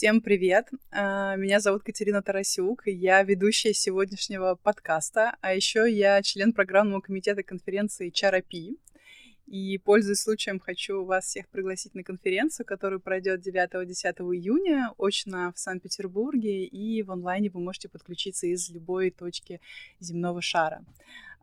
Всем привет! А, меня зовут Катерина Тарасюк, я ведущая сегодняшнего подкаста, а еще я член программного комитета конференции HRP. И, пользуясь случаем, хочу вас всех пригласить на конференцию, которая пройдет 9-10 июня, очно в Санкт-Петербурге, и в онлайне вы можете подключиться из любой точки земного шара.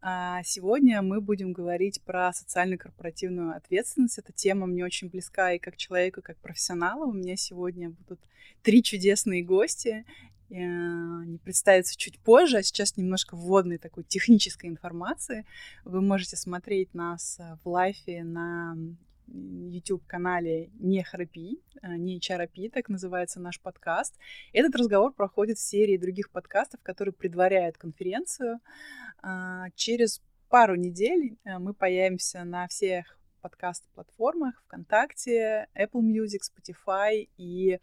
А сегодня мы будем говорить про социально-корпоративную ответственность. Эта тема мне очень близка и как человеку, и как профессионалу. У меня сегодня будут три чудесные гости. Э, они представятся чуть позже, а сейчас немножко вводной такой технической информации. Вы можете смотреть нас э, в лайфе на YouTube-канале «Не храпи», э, «Не HRP», так называется наш подкаст. Этот разговор проходит в серии других подкастов, которые предваряют конференцию. Через пару недель мы появимся на всех подкаст-платформах ВКонтакте, Apple Music, Spotify и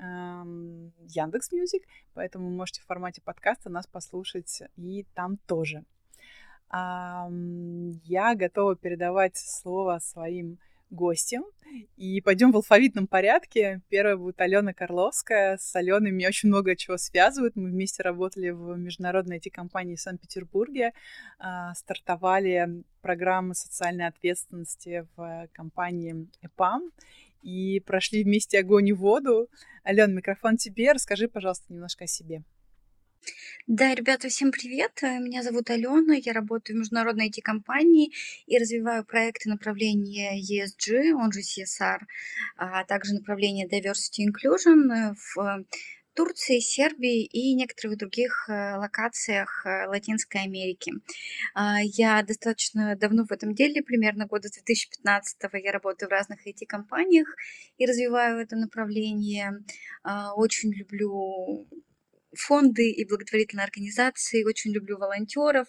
Яндекс Music, поэтому можете в формате подкаста нас послушать и там тоже. Я готова передавать слово своим гостям. И пойдем в алфавитном порядке. Первая будет Алена Карловская. С Аленой меня очень много чего связывает. Мы вместе работали в международной IT-компании в Санкт-Петербурге, а, стартовали программы социальной ответственности в компании EPAM и прошли вместе огонь и воду. Ален, микрофон тебе. Расскажи, пожалуйста, немножко о себе. Да, ребята, всем привет. Меня зовут Алена, я работаю в международной IT-компании и развиваю проекты направления ESG, он же CSR, а также направление Diversity Inclusion в Турции, Сербии и некоторых других э, локациях э, Латинской Америки. А, я достаточно давно в этом деле, примерно года 2015 я работаю в разных IT-компаниях и развиваю это направление. А, очень люблю фонды и благотворительные организации, очень люблю волонтеров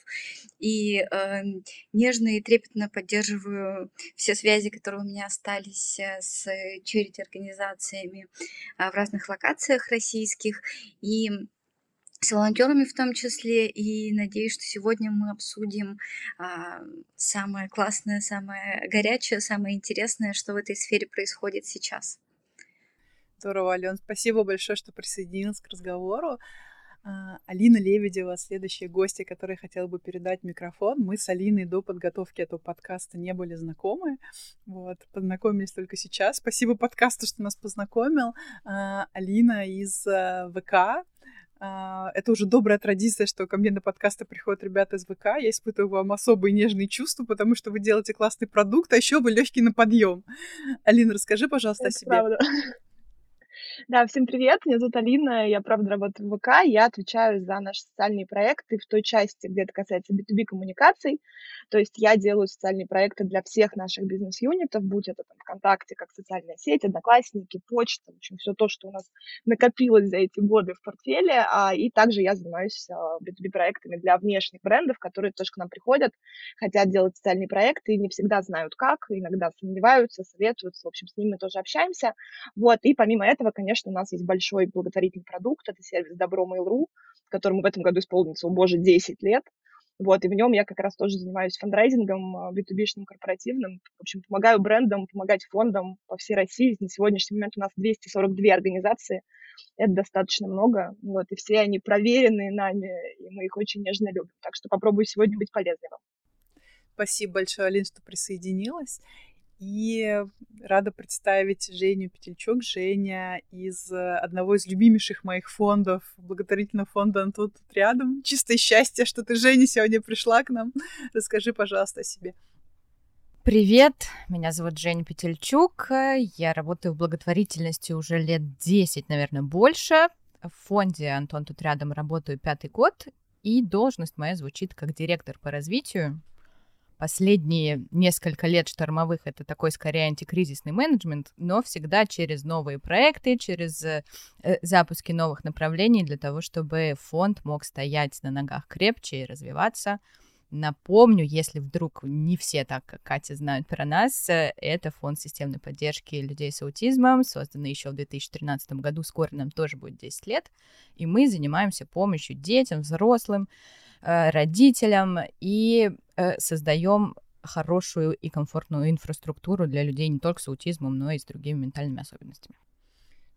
и э, нежно и трепетно поддерживаю все связи, которые у меня остались э, с черити организациями э, в разных локациях российских и с волонтерами в том числе, и надеюсь, что сегодня мы обсудим а, самое классное, самое горячее, самое интересное, что в этой сфере происходит сейчас. Здорово, Ален. Спасибо большое, что присоединилась к разговору. А, Алина Лебедева, следующая гостья, которой хотела бы передать микрофон. Мы с Алиной до подготовки этого подкаста не были знакомы. Вот, познакомились только сейчас. Спасибо подкасту, что нас познакомил. А, Алина из а, ВК. Это уже добрая традиция, что ко мне на подкасты приходят ребята из ВК. Я испытываю вам особые нежные чувства, потому что вы делаете классный продукт, а еще вы легкий на подъем. Алина, расскажи, пожалуйста, Это о себе. Правда. Да, всем привет, меня зовут Алина, я, правда, работаю в ВК, я отвечаю за наши социальные проекты в той части, где это касается B2B коммуникаций, то есть я делаю социальные проекты для всех наших бизнес-юнитов, будь это там ВКонтакте как социальная сеть, Одноклассники, почта, в общем, все то, что у нас накопилось за эти годы в портфеле, а, и также я занимаюсь а, B2B-проектами для внешних брендов, которые тоже к нам приходят, хотят делать социальные проекты и не всегда знают как, иногда сомневаются, советуются, в общем, с ними тоже общаемся, вот, и помимо этого, конечно, конечно, у нас есть большой благотворительный продукт, это сервис Добро Mail.ru, которому в этом году исполнится, о боже, 10 лет. Вот, и в нем я как раз тоже занимаюсь фандрайзингом B2B-шным, а, корпоративным. В общем, помогаю брендам, помогать фондам по всей России. На сегодняшний момент у нас 242 организации. Это достаточно много. Вот, и все они проверенные нами, и мы их очень нежно любим. Так что попробую сегодня быть полезной вам. Спасибо большое, Алин, что присоединилась. И рада представить Женю Петельчук. Женя из э, одного из любимейших моих фондов, благотворительного фонда «Антон тут рядом». Чистое счастье, что ты, Женя, сегодня пришла к нам. Расскажи, пожалуйста, о себе. Привет, меня зовут Женя Петельчук. Я работаю в благотворительности уже лет 10, наверное, больше. В фонде «Антон тут рядом» работаю пятый год, и должность моя звучит как директор по развитию последние несколько лет штормовых это такой скорее антикризисный менеджмент, но всегда через новые проекты, через э, запуски новых направлений для того, чтобы фонд мог стоять на ногах крепче и развиваться. Напомню, если вдруг не все так, как Катя, знают про нас, э, это фонд системной поддержки людей с аутизмом, созданный еще в 2013 году, скоро нам тоже будет 10 лет, и мы занимаемся помощью детям, взрослым, Э, родителям и э, создаем хорошую и комфортную инфраструктуру для людей не только с аутизмом, но и с другими ментальными особенностями.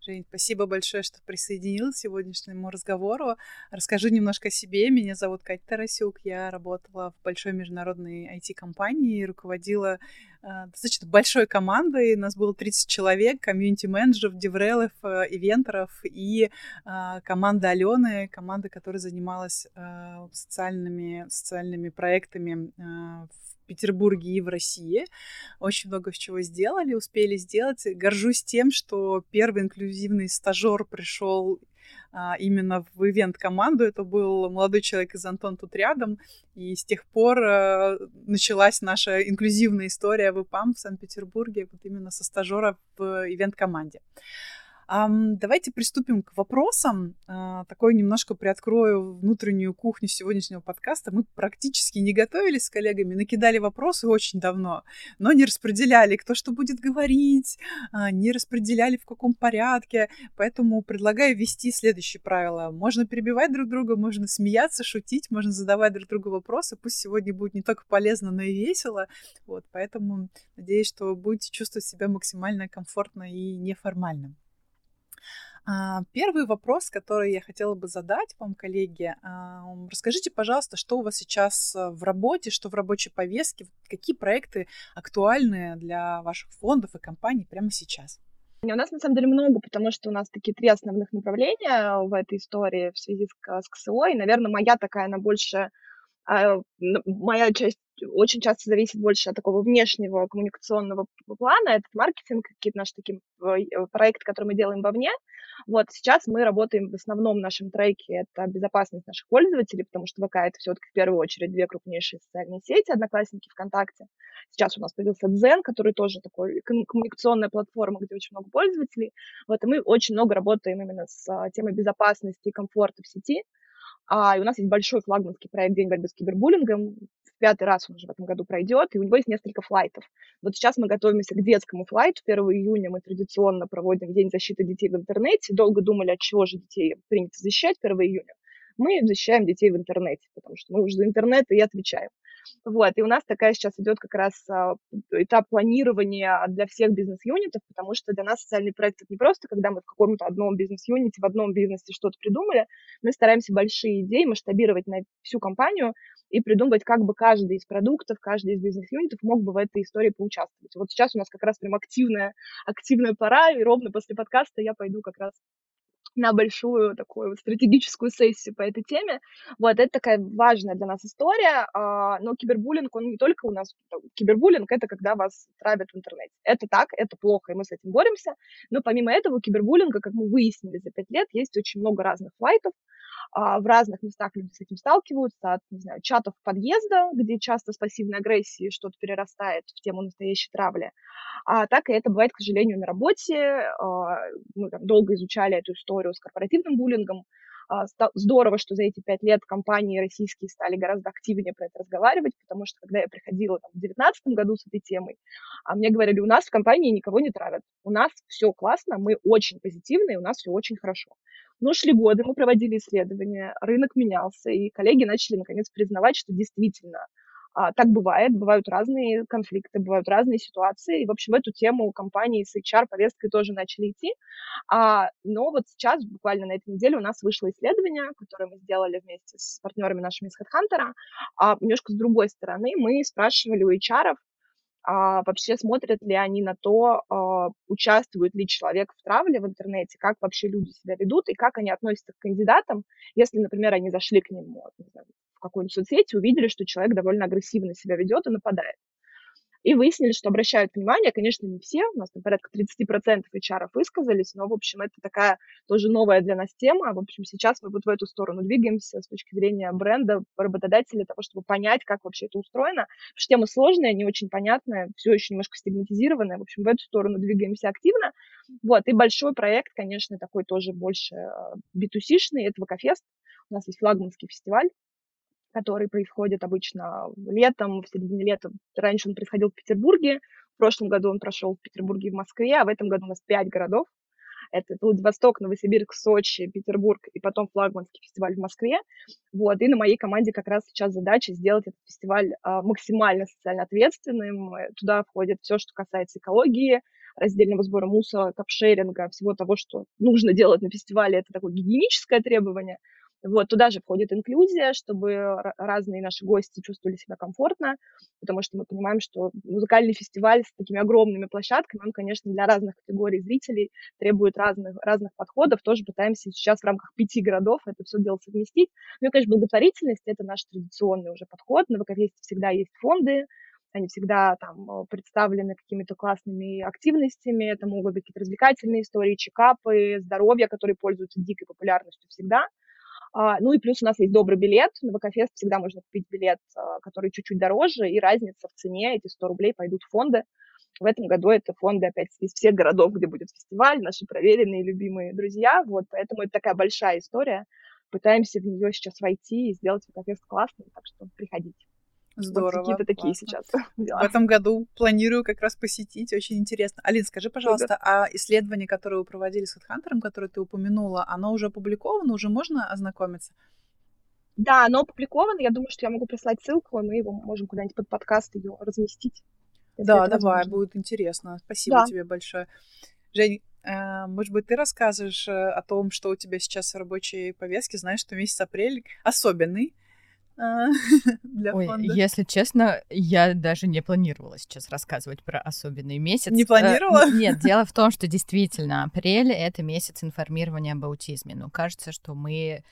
Жень, спасибо большое, что присоединилась к сегодняшнему разговору. Расскажу немножко о себе. Меня зовут Катя Тарасюк. Я работала в большой международной IT-компании руководила э, достаточно большой командой. У нас было 30 человек, комьюнити-менеджеров, деврелов, э, ивентеров и э, команда Алены, команда, которая занималась э, социальными, социальными проектами э, в Петербурге и в России. Очень много чего сделали, успели сделать. Горжусь тем, что первый инклюзивный стажер пришел а, именно в ивент-команду. Это был молодой человек из Антон тут рядом. И с тех пор а, началась наша инклюзивная история в ИПАМ в Санкт-Петербурге, вот именно со стажера в ивент-команде. Давайте приступим к вопросам. А, такой немножко приоткрою внутреннюю кухню сегодняшнего подкаста. Мы практически не готовились с коллегами, накидали вопросы очень давно, но не распределяли, кто что будет говорить, а, не распределяли в каком порядке. Поэтому предлагаю ввести следующие правила. Можно перебивать друг друга, можно смеяться, шутить, можно задавать друг другу вопросы. Пусть сегодня будет не только полезно, но и весело. Вот, поэтому надеюсь, что будете чувствовать себя максимально комфортно и неформально. А, первый вопрос, который я хотела бы задать вам, коллеги, а, расскажите, пожалуйста, что у вас сейчас э, в работе, что в рабочей повестке, какие проекты актуальны для ваших фондов и компаний прямо сейчас? У нас на самом деле много, потому что у нас такие три основных направления в этой истории в связи с, с КСО. И, наверное, моя такая, она больше а, моя часть очень часто зависит больше от такого внешнего коммуникационного плана. Это маркетинг, какие-то наши такие э, проекты, которые мы делаем вовне. Вот сейчас мы работаем в основном нашем треке, это безопасность наших пользователей, потому что ВК это все-таки в первую очередь две крупнейшие социальные сети, Одноклассники, ВКонтакте. Сейчас у нас появился Дзен, который тоже такой коммуникационная платформа, где очень много пользователей. Вот, и мы очень много работаем именно с а, темой безопасности и комфорта в сети. А, и у нас есть большой флагманский проект «День борьбы с кибербуллингом». В пятый раз он уже в этом году пройдет, и у него есть несколько флайтов. Вот сейчас мы готовимся к детскому флайту. 1 июня мы традиционно проводим День защиты детей в интернете. Долго думали, от чего же детей принято защищать 1 июня. Мы защищаем детей в интернете, потому что мы уже за интернет и отвечаем. Вот, и у нас такая сейчас идет как раз а, этап планирования для всех бизнес-юнитов, потому что для нас социальный проект это не просто, когда мы в каком-то одном бизнес-юните, в одном бизнесе что-то придумали, мы стараемся большие идеи масштабировать на всю компанию и придумывать, как бы каждый из продуктов, каждый из бизнес-юнитов мог бы в этой истории поучаствовать. Вот сейчас у нас как раз прям активная, активная пора, и ровно после подкаста я пойду как раз на большую такую стратегическую сессию по этой теме. Вот, это такая важная для нас история, а, но кибербуллинг, он не только у нас, кибербуллинг — это когда вас травят в интернете. Это так, это плохо, и мы с этим боремся, но помимо этого кибербуллинга, как мы выяснили за пять лет, есть очень много разных флайтов, а, в разных местах люди с этим сталкиваются, от, не знаю, чатов подъезда, где часто с пассивной агрессией что-то перерастает в тему настоящей травли, а так и это бывает, к сожалению, на работе. А, мы там долго изучали эту историю с корпоративным буллингом, а, здорово, что за эти пять лет компании российские стали гораздо активнее про это разговаривать, потому что когда я приходила там, в 2019 году с этой темой, а мне говорили, у нас в компании никого не травят, у нас все классно, мы очень позитивные, у нас все очень хорошо. Но шли годы, мы проводили исследования, рынок менялся, и коллеги начали наконец признавать, что действительно а, так бывает, бывают разные конфликты, бывают разные ситуации. И, в общем, эту тему компании с HR-повесткой тоже начали идти. А, но вот сейчас, буквально на этой неделе, у нас вышло исследование, которое мы сделали вместе с партнерами нашими из HeadHunter. А, немножко с другой стороны, мы спрашивали у HR, а, вообще смотрят ли они на то, а, участвует ли человек в травле в интернете, как вообще люди себя ведут и как они относятся к кандидатам, если, например, они зашли к нему знаю, в какой-нибудь соцсети, увидели, что человек довольно агрессивно себя ведет и нападает. И выяснили, что обращают внимание, конечно, не все, у нас там порядка 30% HR высказались, но, в общем, это такая тоже новая для нас тема. В общем, сейчас мы вот в эту сторону двигаемся с точки зрения бренда, работодателя, того, чтобы понять, как вообще это устроено. Потому что тема сложная, не очень понятная, все еще немножко стигматизированная. В общем, в эту сторону двигаемся активно. Вот, и большой проект, конечно, такой тоже больше B2C-шный, это ВКФест. У нас есть флагманский фестиваль, который происходит обычно летом, в середине лета. Раньше он происходил в Петербурге, в прошлом году он прошел в Петербурге и в Москве, а в этом году у нас пять городов. Это Владивосток, Новосибирск, Сочи, Петербург и потом флагманский фестиваль в Москве. Вот. И на моей команде как раз сейчас задача сделать этот фестиваль а, максимально социально ответственным. Туда входит все, что касается экологии, раздельного сбора мусора, капшеринга, всего того, что нужно делать на фестивале. Это такое гигиеническое требование. Вот, туда же входит инклюзия, чтобы разные наши гости чувствовали себя комфортно, потому что мы понимаем, что музыкальный фестиваль с такими огромными площадками, он, конечно, для разных категорий зрителей требует разных, разных подходов. Тоже пытаемся сейчас в рамках пяти городов это все дело совместить. Ну и, конечно, благотворительность — это наш традиционный уже подход. На ВКФесте всегда есть фонды, они всегда там представлены какими-то классными активностями, это могут быть какие-то развлекательные истории, чекапы, здоровье, которые пользуются дикой популярностью всегда. А, ну и плюс у нас есть добрый билет. На ВКФест всегда можно купить билет, а, который чуть-чуть дороже, и разница в цене, эти 100 рублей пойдут в фонды. В этом году это фонды опять из всех городов, где будет фестиваль, наши проверенные, любимые друзья. Вот, поэтому это такая большая история. Пытаемся в нее сейчас войти и сделать ВКФест классным, так что приходите. Здорово. Вот какие-то такие сейчас дела. В этом году планирую как раз посетить, очень интересно. Алин, скажи, пожалуйста, Супер. а исследование, которое вы проводили с HeadHunter, которое ты упомянула, оно уже опубликовано, уже можно ознакомиться? Да, оно опубликовано. Я думаю, что я могу прислать ссылку, мы его можем куда-нибудь под подкаст ее разместить. Да, давай, возможно. будет интересно. Спасибо да. тебе большое. Жень, э, может быть, ты расскажешь э, о том, что у тебя сейчас в рабочей повестке? Знаешь, что месяц апрель особенный. А, для Ой, фонда. если честно, я даже не планировала сейчас рассказывать про особенный месяц. Не планировала? Нет, дело в том, что действительно апрель — это месяц информирования об аутизме. Но кажется, что мы Э,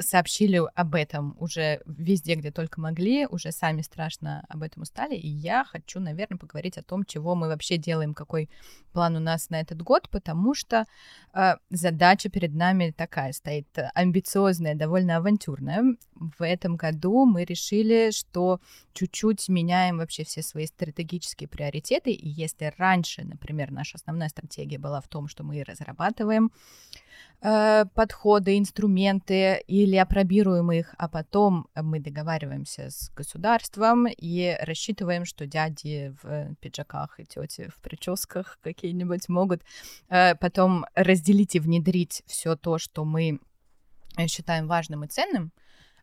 сообщили об этом уже везде, где только могли, уже сами страшно об этом устали, и я хочу, наверное, поговорить о том, чего мы вообще делаем, какой план у нас на этот год, потому что э, задача перед нами такая стоит, амбициозная, довольно авантюрная. В этом году мы решили, что чуть-чуть меняем вообще все свои стратегические приоритеты, и если раньше, например, наша основная стратегия была в том, что мы разрабатываем Э, подходы, инструменты или опробируем их, а потом мы договариваемся с государством и рассчитываем, что дяди в пиджаках и тети в прическах какие-нибудь могут э, потом разделить и внедрить все то, что мы считаем важным и ценным.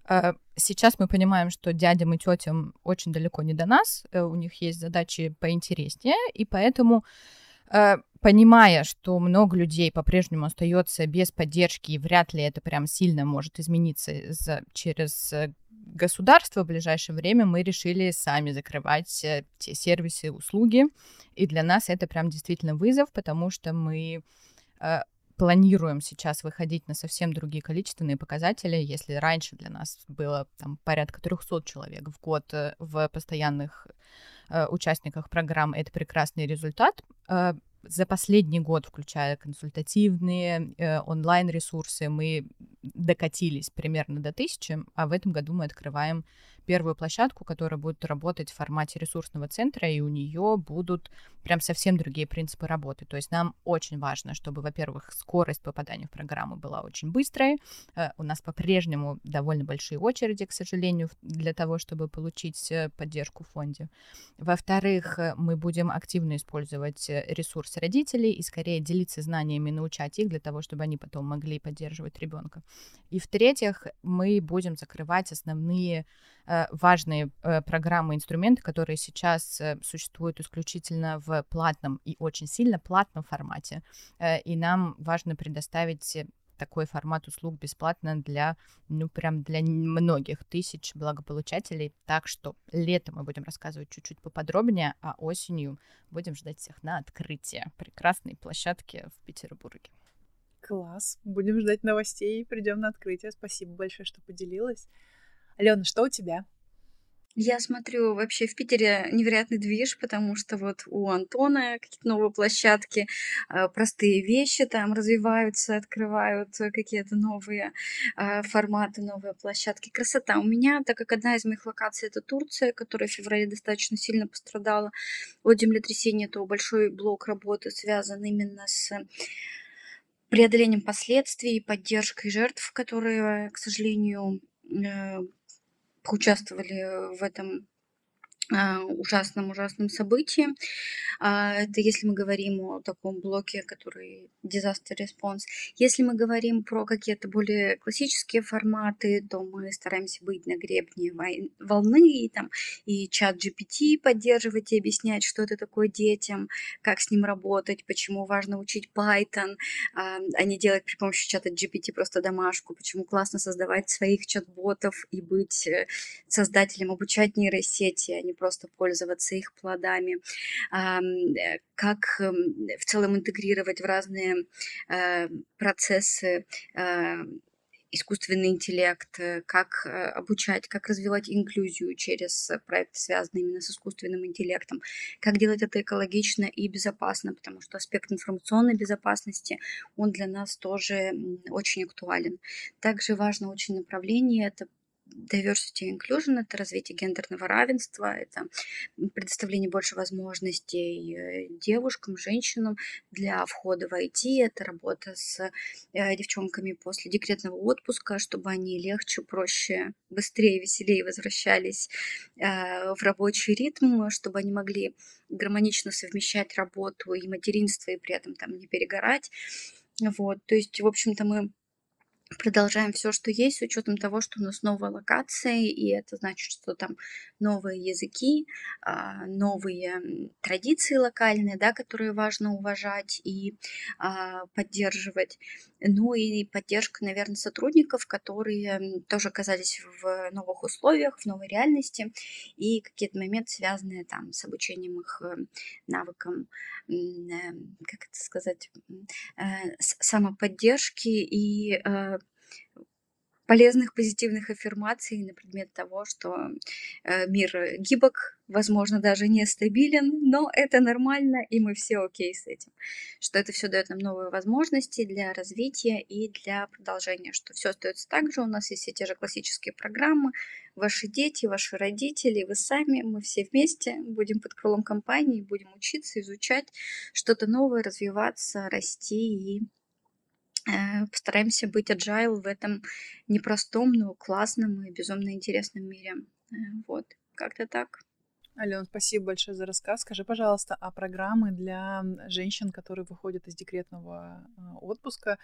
Э, сейчас мы понимаем, что дядям и тетям очень далеко не до нас, у них есть задачи поинтереснее, и поэтому Э, понимая, что много людей по-прежнему остается без поддержки, и вряд ли это прям сильно может измениться за, через э, государство в ближайшее время, мы решили сами закрывать э, те сервисы, услуги. И для нас это прям действительно вызов, потому что мы планируем сейчас выходить на совсем другие количественные показатели. Если раньше для нас было там, порядка 300 человек в год в постоянных э, участниках программ, это прекрасный результат. Э, за последний год, включая консультативные э, онлайн-ресурсы, мы докатились примерно до тысячи, а в этом году мы открываем первую площадку, которая будет работать в формате ресурсного центра, и у нее будут прям совсем другие принципы работы. То есть нам очень важно, чтобы, во-первых, скорость попадания в программу была очень быстрой. Э, у нас по-прежнему довольно большие очереди, к сожалению, для того, чтобы получить э, поддержку в фонде. Во-вторых, э, мы будем активно использовать ресурсы родителей и скорее делиться знаниями, научать их для того, чтобы они потом могли поддерживать ребенка. И в-третьих, мы будем закрывать основные важные программы, инструменты, которые сейчас существуют исключительно в платном и очень сильно платном формате. Э, и нам важно предоставить такой формат услуг бесплатно для, ну, прям для многих тысяч благополучателей. Так что летом мы будем рассказывать чуть-чуть поподробнее, а осенью будем ждать всех на открытие прекрасной площадки в Петербурге. Класс. Будем ждать новостей, придем на открытие. Спасибо большое, что поделилась. Алена, что у тебя? Я смотрю, вообще в Питере невероятный движ, потому что вот у Антона какие-то новые площадки, а, простые вещи там развиваются, открывают какие-то новые а, форматы, новые площадки. Красота. У меня, так как одна из моих локаций это Турция, которая в феврале достаточно сильно пострадала от землетрясения, то большой блок работы связан именно с преодолением последствий поддержкой жертв, которые, к сожалению, э, поучаствовали в этом ужасном-ужасном событии. А, это если мы говорим о таком блоке, который disaster response. Если мы говорим про какие-то более классические форматы, то мы стараемся быть на гребне волны и, там, и чат GPT поддерживать и объяснять, что это такое детям, как с ним работать, почему важно учить Python, а, а не делать при помощи чата GPT просто домашку, почему классно создавать своих чат-ботов и быть э, создателем, обучать нейросети, а не просто пользоваться их плодами, э, как эм, в целом интегрировать в разные э, процессы э, искусственный интеллект, как обучать, как развивать инклюзию через проекты, связанные именно с искусственным интеллектом, как делать это экологично и безопасно, потому что аспект информационной безопасности, он для нас тоже очень актуален. Также важно очень направление, это diversity and inclusion — это развитие гендерного равенства, это предоставление больше возможностей э, девушкам, женщинам для входа в IT, это работа с э, девчонками после декретного отпуска, чтобы они легче, проще, быстрее, веселее возвращались э, в рабочий ритм, чтобы они могли гармонично совмещать работу и материнство, и при этом там не перегорать. Вот, то есть, в общем-то, мы продолжаем все, что есть, с учетом того, что у нас новая локация, и это значит, что там новые языки, а, новые традиции локальные, да, которые важно уважать и а, поддерживать. Ну и поддержка, наверное, сотрудников, которые тоже оказались в новых условиях, в новой реальности, и какие-то моменты, связанные там с обучением их э, навыкам, э, как это сказать, э, самоподдержки и полезных позитивных аффирмаций на предмет того, что э, мир гибок, возможно, даже нестабилен, но это нормально, и мы все окей с этим. Что это все дает нам новые возможности для развития и для продолжения, что все остается так же, у нас есть все те же классические программы, ваши дети, ваши родители, вы сами, мы все вместе будем под крылом компании, будем учиться, изучать что-то новое, развиваться, расти и постараемся быть agile в этом непростом, но классном и безумно интересном мире. Э, вот, как-то так. Ален, спасибо большое за рассказ. Скажи, пожалуйста, а программы для женщин, которые выходят из декретного э, отпуска,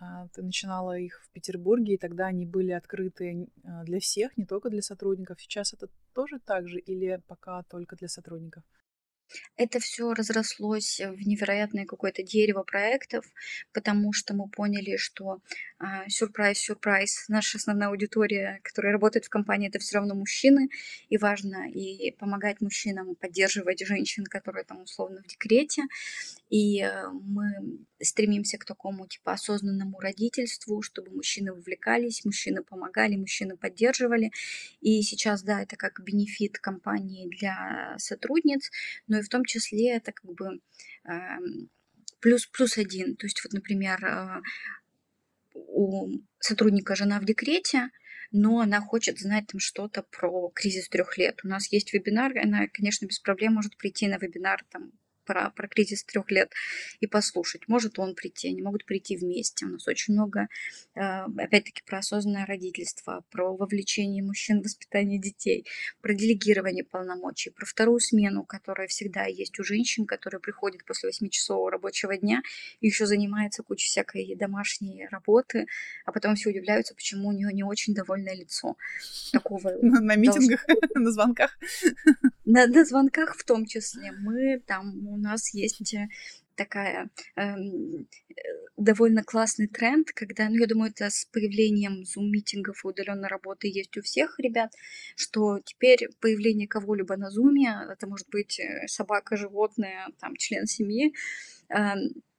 а, ты начинала их в Петербурге, и тогда они были открыты для всех, не только для сотрудников. Сейчас это тоже так же или пока только для сотрудников? Это все разрослось в невероятное какое-то дерево проектов, потому что мы поняли, что а, сюрприз, сюрприз, наша основная аудитория, которая работает в компании, это все равно мужчины, и важно и помогать мужчинам поддерживать женщин, которые там условно в декрете, и э, мы стремимся к такому типа осознанному родительству, чтобы мужчины вовлекались, мужчины помогали, мужчины поддерживали. И сейчас, да, это как бенефит компании для сотрудниц, но и в том числе это как бы эм, плюс, плюс один. То есть вот, например, э, у сотрудника жена в декрете, но она хочет знать там что-то про кризис трех лет. У нас есть вебинар, она, конечно, без проблем может прийти на вебинар там про, про кризис трех лет и послушать. Может он прийти, они могут прийти вместе. У нас очень много, э, опять-таки, про осознанное родительство, про вовлечение мужчин в воспитание детей, про делегирование полномочий, про вторую смену, которая всегда есть у женщин, которые приходят после 8-часового рабочего дня и еще занимаются кучей всякой домашней работы, а потом все удивляются, почему у нее не очень довольное лицо. Такого на митингах, на звонках. На, на звонках в том числе. Мы там, у нас есть э, такая эм, э, довольно классный тренд, когда, ну, я думаю, это с появлением зум-митингов и удаленной работы есть у всех ребят, что теперь появление кого-либо на зуме, это может быть э, собака, животное, там, член семьи, э,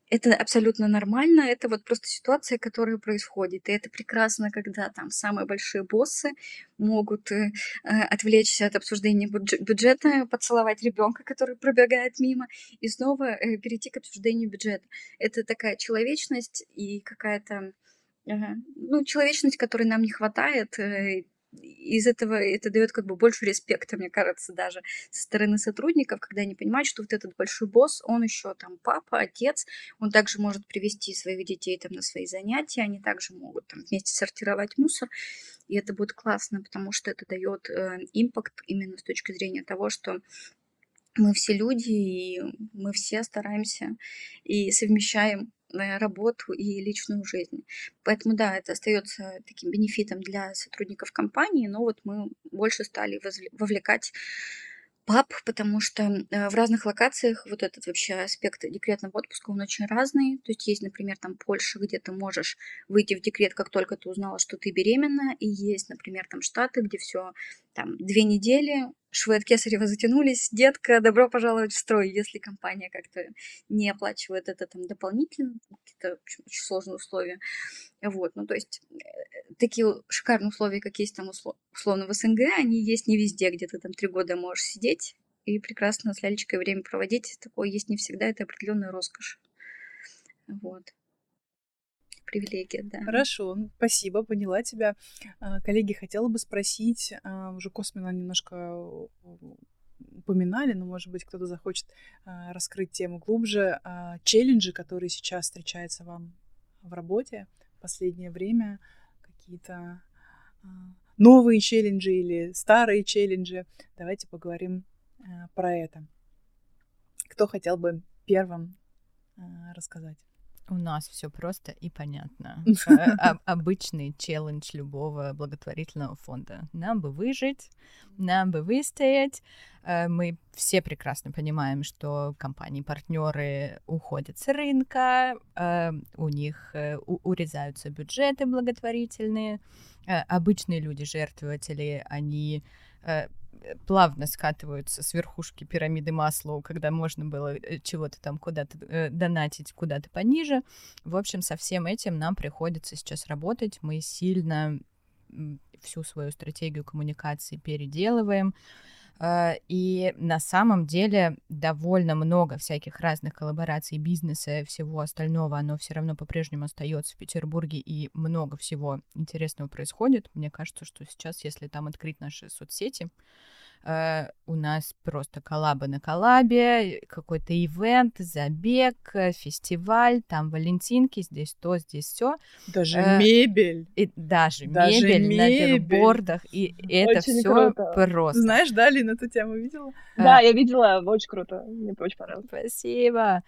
это абсолютно нормально, это вот просто ситуация, которая происходит. И это прекрасно, когда там самые большие боссы могут э, отвлечься от обсуждения бюджета, поцеловать ребенка, который пробегает мимо, и снова э, перейти к обсуждению бюджета. Это такая человечность и какая-то э, ну, человечность, которой нам не хватает, э, из этого это дает как бы больше респекта, мне кажется, даже со стороны сотрудников, когда они понимают, что вот этот большой босс, он еще там папа, отец, он также может привести своих детей там на свои занятия, они также могут там вместе сортировать мусор, и это будет классно, потому что это дает э, импакт именно с точки зрения того, что мы все люди, и мы все стараемся и совмещаем работу и личную жизнь. Поэтому да, это остается таким бенефитом для сотрудников компании, но вот мы больше стали вовлекать пап, потому что э, в разных локациях вот этот вообще аспект декретного отпуска, он очень разный. То есть есть, например, там Польша, где ты можешь выйти в декрет, как только ты узнала, что ты беременна, и есть, например, там Штаты, где все там две недели, швы от кесарева затянулись, детка, добро пожаловать в строй, если компания как-то не оплачивает это там дополнительно, какие-то очень сложные условия. Вот, ну то есть э, такие шикарные условия, как есть там условно в СНГ, они есть не везде, где ты там три года можешь сидеть и прекрасно с лялечкой время проводить. Такое есть не всегда, это определенная роскошь. Вот привилегия, да. Хорошо, спасибо, поняла тебя. А, коллеги, хотела бы спросить, а, уже косвенно немножко упоминали, но, может быть, кто-то захочет а, раскрыть тему глубже. Челленджи, которые сейчас встречаются вам в работе в последнее время, какие-то новые челленджи или старые челленджи. Давайте поговорим про это. Кто хотел бы первым рассказать? У нас все просто и понятно. Э, обычный челлендж любого благотворительного фонда. Нам бы выжить, нам бы выстоять. Э, мы все прекрасно понимаем, что компании-партнеры уходят с рынка, э, у них урезаются бюджеты благотворительные. Обычные люди, жертвователи, они плавно скатываются с верхушки пирамиды Маслоу, когда можно было э, чего-то там куда-то э, донатить куда-то пониже. В общем, со всем этим нам приходится сейчас работать. Мы сильно всю свою стратегию коммуникации переделываем. Э, и на самом деле довольно много всяких разных коллабораций бизнеса и всего остального, оно все равно по-прежнему остается в Петербурге, и много всего интересного происходит. Мне кажется, что сейчас, если там открыть наши соцсети, Uh, у нас просто коллаба на коллабе, какой-то ивент, забег, э, фестиваль, там валентинки, здесь то, здесь все. Даже uh, мебель. И даже, даже мебель, мебель на билбордах, и это все просто. Знаешь, да, Лина, эту тему видела? Да, uh, я видела, очень круто, мне очень понравилось. Спасибо.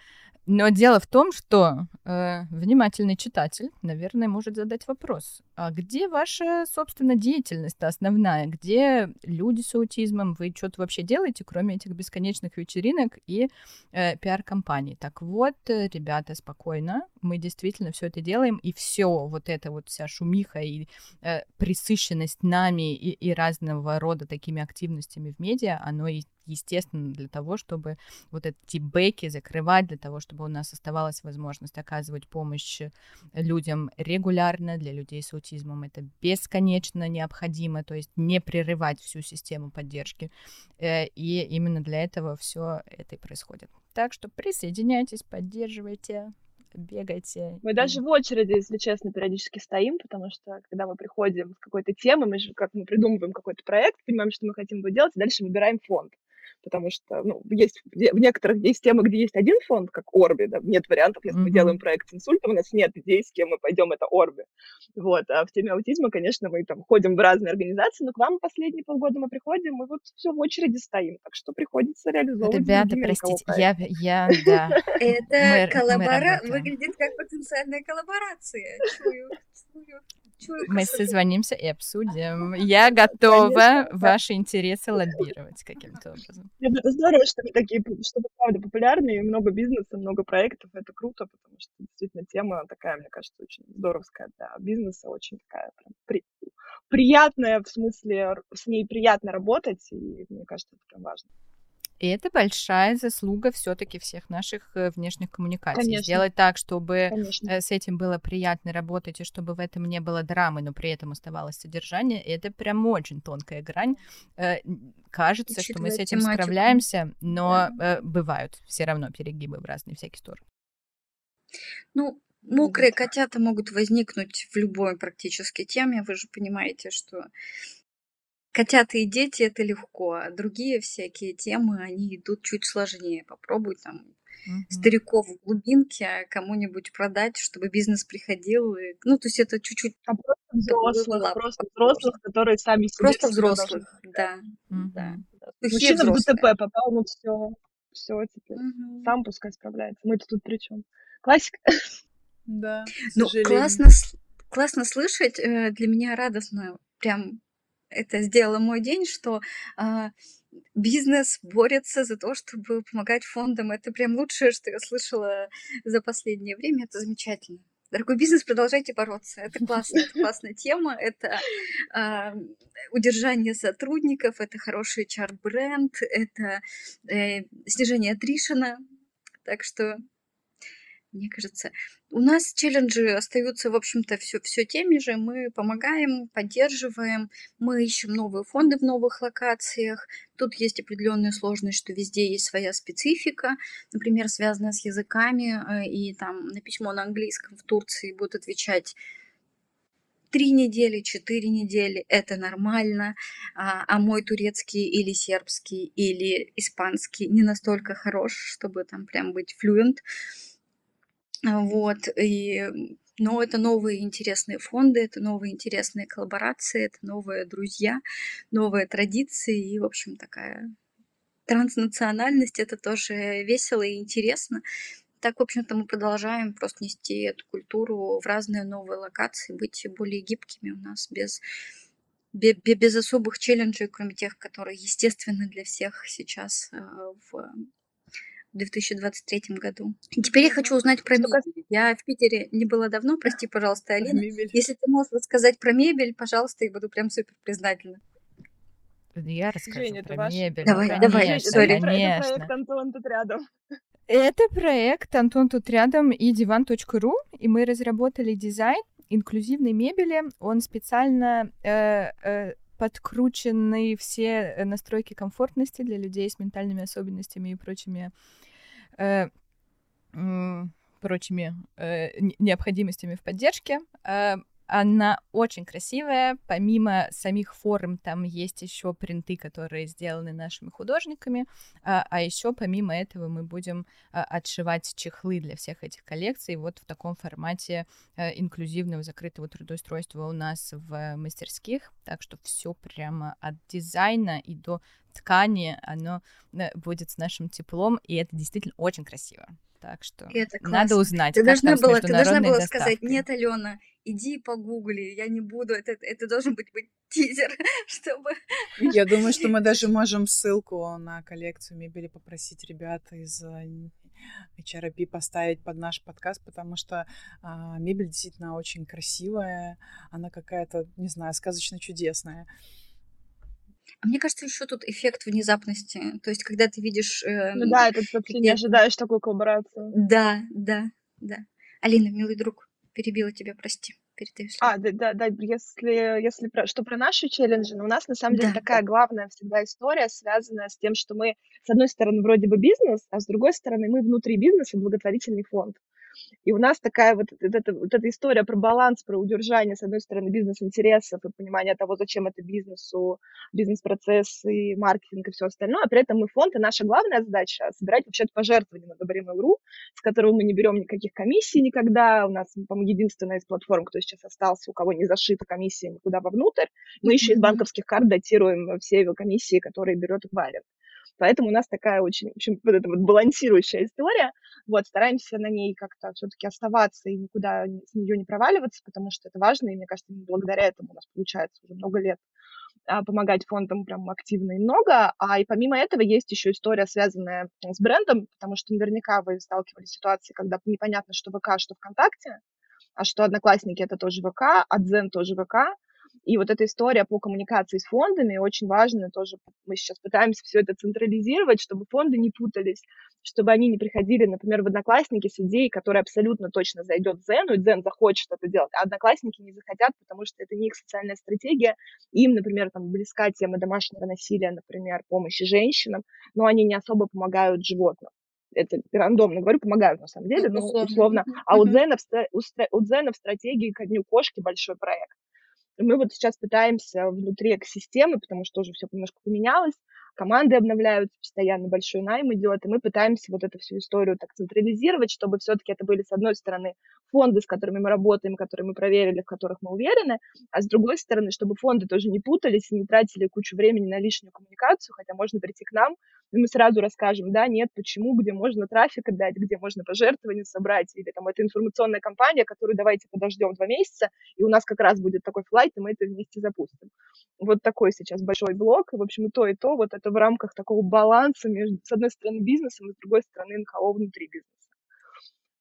Но дело в том, что э, внимательный читатель, наверное, может задать вопрос: а где ваша, собственно, деятельность основная? Где люди с аутизмом? Вы что-то вообще делаете, кроме этих бесконечных вечеринок и э, пиар-компаний? Так вот, э, ребята, спокойно, мы действительно все это делаем, и все вот это вот вся шумиха и э, присыщенность нами и, и разного рода такими активностями в медиа, оно и естественно, для того, чтобы вот эти бэки закрывать, для того, чтобы у нас оставалась возможность оказывать помощь людям регулярно, для людей с аутизмом это бесконечно необходимо, то есть не прерывать всю систему поддержки. Э, и именно для этого все это и происходит. Так что присоединяйтесь, поддерживайте бегайте. Мы и... даже в очереди, если честно, периодически стоим, потому что когда мы приходим с какой-то темой, мы же как мы придумываем какой-то проект, понимаем, что мы хотим его делать, и дальше выбираем фонд потому что ну, есть в некоторых есть темы, где есть один фонд, как Орби, да, нет вариантов, если mm-hmm. мы делаем проект с инсультом, у нас нет идей, с кем мы пойдем, это Орби. Вот, а в теме аутизма, конечно, мы там ходим в разные организации, но к вам последние полгода мы приходим, мы вот все в очереди стоим, так что приходится реализовывать. Ребята, простите, я, я, да. Это коллабора выглядит как потенциальная коллаборация. Чую, чую. Мы созвонимся и обсудим. Я готова ваши интересы лоббировать каким-то образом. Это здорово, что вы такие, что вы правда популярны, и много бизнеса, много проектов. Это круто, потому что действительно тема такая, мне кажется, очень здоровская для бизнеса, очень такая прям при, приятная, в смысле, с ней приятно работать, и мне кажется, это прям важно. И это большая заслуга все-таки всех наших э, внешних коммуникаций. Конечно. Сделать так, чтобы Конечно. Э, с этим было приятно работать, и чтобы в этом не было драмы, но при этом оставалось содержание. Это прям очень тонкая грань. Э, кажется, что мы с этим тематику. справляемся, но да. бывают все равно перегибы в разные всякие стороны. Ну, мокрые котята могут возникнуть в любой практически теме. Вы же понимаете, что котята и дети это легко, а другие всякие темы, они идут чуть сложнее. Попробуй там угу. стариков в глубинке кому-нибудь продать, чтобы бизнес приходил. И, ну, то есть это чуть-чуть... А просто взрослых, просто взрослых, которые сами себе Просто взрослых, да, угу. да. Мужчина в ДТП попал, ну все, все теперь. Угу. Сам пускай справляется. Мы-то тут при чем? Классика. Да, Ну, классно, классно слышать. Э, для меня радостно. Прям это сделало мой день, что а, бизнес борется за то, чтобы помогать фондам. Это прям лучшее, что я слышала за последнее время. Это замечательно. Дорогой бизнес, продолжайте бороться. Это классно, это классная тема. Это э, удержание сотрудников, это хороший чар-бренд, это э, снижение атришена. Так что мне кажется. У нас челленджи остаются, в общем-то, все, все теми же. Мы помогаем, поддерживаем, мы ищем новые фонды в новых локациях. Тут есть определенная сложность, что везде есть своя специфика, например, связанная с языками, э, и там на письмо на английском в Турции будут отвечать три недели, четыре недели, это нормально, а, а мой турецкий или сербский или испанский не настолько хорош, чтобы там прям быть флюент. Вот, и, но это новые интересные фонды, это новые интересные коллаборации, это новые друзья, новые традиции и, в общем, такая транснациональность, это тоже весело и интересно. Так, в общем-то, мы продолжаем просто нести эту культуру в разные новые локации, быть более гибкими у нас без без особых челленджей, кроме тех, которые естественны для всех сейчас э, в в 2023 году. И теперь я хочу узнать про мебель. Я в Питере не была давно, прости, пожалуйста, Алина. Мебель. Если ты можешь рассказать про мебель, пожалуйста, я буду прям супер признательна. Я расскажу Жень, про ваш... мебель. Давай, конечно, давай, сори. Конечно. Это проект Антон тут рядом. Это проект Антон тут рядом и диван.ру, и мы разработали дизайн инклюзивной мебели. Он специально э, э, подкручены все настройки комфортности для людей с ментальными особенностями и прочими э, прочими э, необходимостями в поддержке. Э, она очень красивая. Помимо самих форм, там есть еще принты, которые сделаны нашими художниками. А, а еще помимо этого мы будем а, отшивать чехлы для всех этих коллекций вот в таком формате а, инклюзивного закрытого трудоустройства у нас в мастерских. Так что все прямо от дизайна и до ткани, оно э, будет с нашим теплом, и это действительно очень красиво. Так что надо узнать. Ты должна была, ты должна была сказать, нет, Алена, иди погугли, я не буду, это, это должен быть, быть тизер, чтобы... Я думаю, что мы даже можем ссылку на коллекцию мебели попросить ребят из HRP поставить под наш подкаст, потому что а, мебель действительно очень красивая, она какая-то, не знаю, сказочно чудесная. А мне кажется, еще тут эффект внезапности. То есть, когда ты видишь... Э, ну да, это вообще не ожидаешь такую коллаборацию. Да, да, да. Алина, милый друг, перебила тебя, прости. Передаю слово. А, да, да, да, если, если про, что про наши челленджи, но ну, у нас на самом деле да. такая главная всегда история, связанная с тем, что мы, с одной стороны, вроде бы бизнес, а с другой стороны, мы внутри бизнеса благотворительный фонд. И у нас такая вот, вот, эта, вот эта история про баланс, про удержание, с одной стороны, бизнес-интересов и понимание того, зачем это бизнесу, бизнес-процессы, маркетинг и все остальное. А при этом мы фонд, и наша главная задача — собирать вообще пожертвования на Добрим.ру, с которого мы не берем никаких комиссий никогда. У нас, по-моему, единственная из платформ, кто сейчас остался, у кого не зашита комиссия никуда вовнутрь. Мы еще из банковских карт датируем все его комиссии, которые берет Эквайринг. Поэтому у нас такая очень, в общем, вот эта вот балансирующая история. Вот, стараемся на ней как-то все-таки оставаться и никуда с нее не проваливаться, потому что это важно, и мне кажется, благодаря этому у нас получается уже много лет а, помогать фондам прям активно и много. А и помимо этого есть еще история, связанная с брендом, потому что наверняка вы сталкивались с ситуацией, когда непонятно, что ВК, что ВКонтакте, а что Одноклассники это тоже ВК, а Дзен тоже ВК, и вот эта история по коммуникации с фондами очень важна тоже. Мы сейчас пытаемся все это централизировать, чтобы фонды не путались, чтобы они не приходили, например, в Одноклассники с идеей, которая абсолютно точно зайдет Дзену, и Дзен захочет это делать, а Одноклассники не захотят, потому что это не их социальная стратегия. Им, например, там близка тема домашнего насилия, например, помощи женщинам, но они не особо помогают животным это рандомно говорю, помогают на самом деле, ну, условно. А у Дзена, в, у Дзена в стратегии ко дню кошки большой проект. Мы вот сейчас пытаемся внутри экосистемы, потому что уже все немножко поменялось, команды обновляются, постоянно большой найм идет, и мы пытаемся вот эту всю историю так централизировать, чтобы все-таки это были, с одной стороны, фонды, с которыми мы работаем, которые мы проверили, в которых мы уверены, а с другой стороны, чтобы фонды тоже не путались и не тратили кучу времени на лишнюю коммуникацию, хотя можно прийти к нам, и мы сразу расскажем, да, нет, почему, где можно трафик отдать, где можно пожертвования собрать, или там это информационная кампания, которую давайте подождем два месяца, и у нас как раз будет такой флайт, и мы это вместе запустим. Вот такой сейчас большой блок, и, в общем, и то, и то, вот это в рамках такого баланса между, с одной стороны, бизнесом, и с другой стороны, НКО внутри бизнеса.